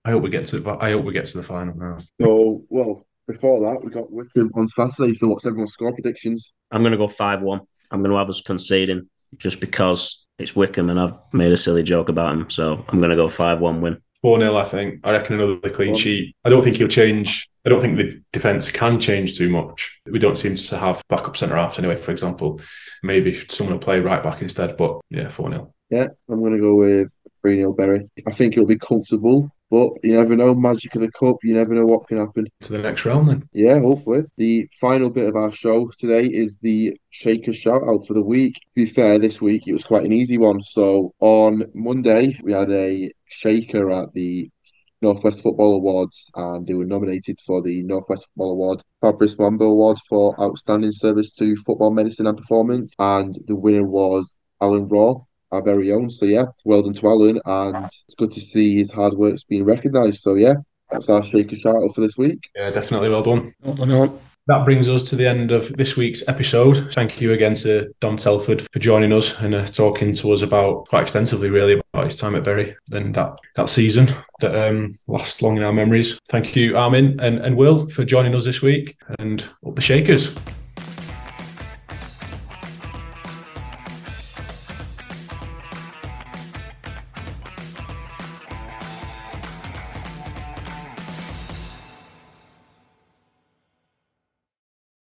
S2: I hope we get to. I hope we get to the final now.
S4: So, well, before that, we got Whickham on Saturday. So, what's everyone's score predictions?
S3: I'm going to go 5 1. I'm going to have us conceding just because it's Whickham and I've made a silly joke about him. So I'm going to go 5 1 win.
S2: 4 0, I think. I reckon another clean
S4: One.
S2: sheet. I don't think he'll change. I don't think the defence can change too much. We don't seem to have backup centre halves anyway, for example. Maybe someone will play right back instead. But yeah, 4 0.
S4: Yeah, I'm going to go with 3 0 Bury. I think it'll be comfortable, but you never know. Magic of the Cup, you never know what can happen.
S2: To the next round then.
S4: Yeah, hopefully. The final bit of our show today is the Shaker shout out for the week. To be fair, this week it was quite an easy one. So on Monday, we had a Shaker at the Northwest Football Awards, and they were nominated for the Northwest Football Award, Fabrice Muamba Award for Outstanding Service to Football Medicine and Performance, and the winner was Alan Raw, our very own. So yeah, well done to Alan, and it's good to see his hard work's being recognised. So yeah, that's our Shaker shout out for this week.
S2: Yeah, definitely well done.
S3: Hold on.
S2: That brings us to the end of this week's episode. Thank you again to Dom Telford for joining us and uh, talking to us about quite extensively, really, about his time at Bury and that that season that um, lasts long in our memories. Thank you, Armin and, and Will, for joining us this week and up the Shakers.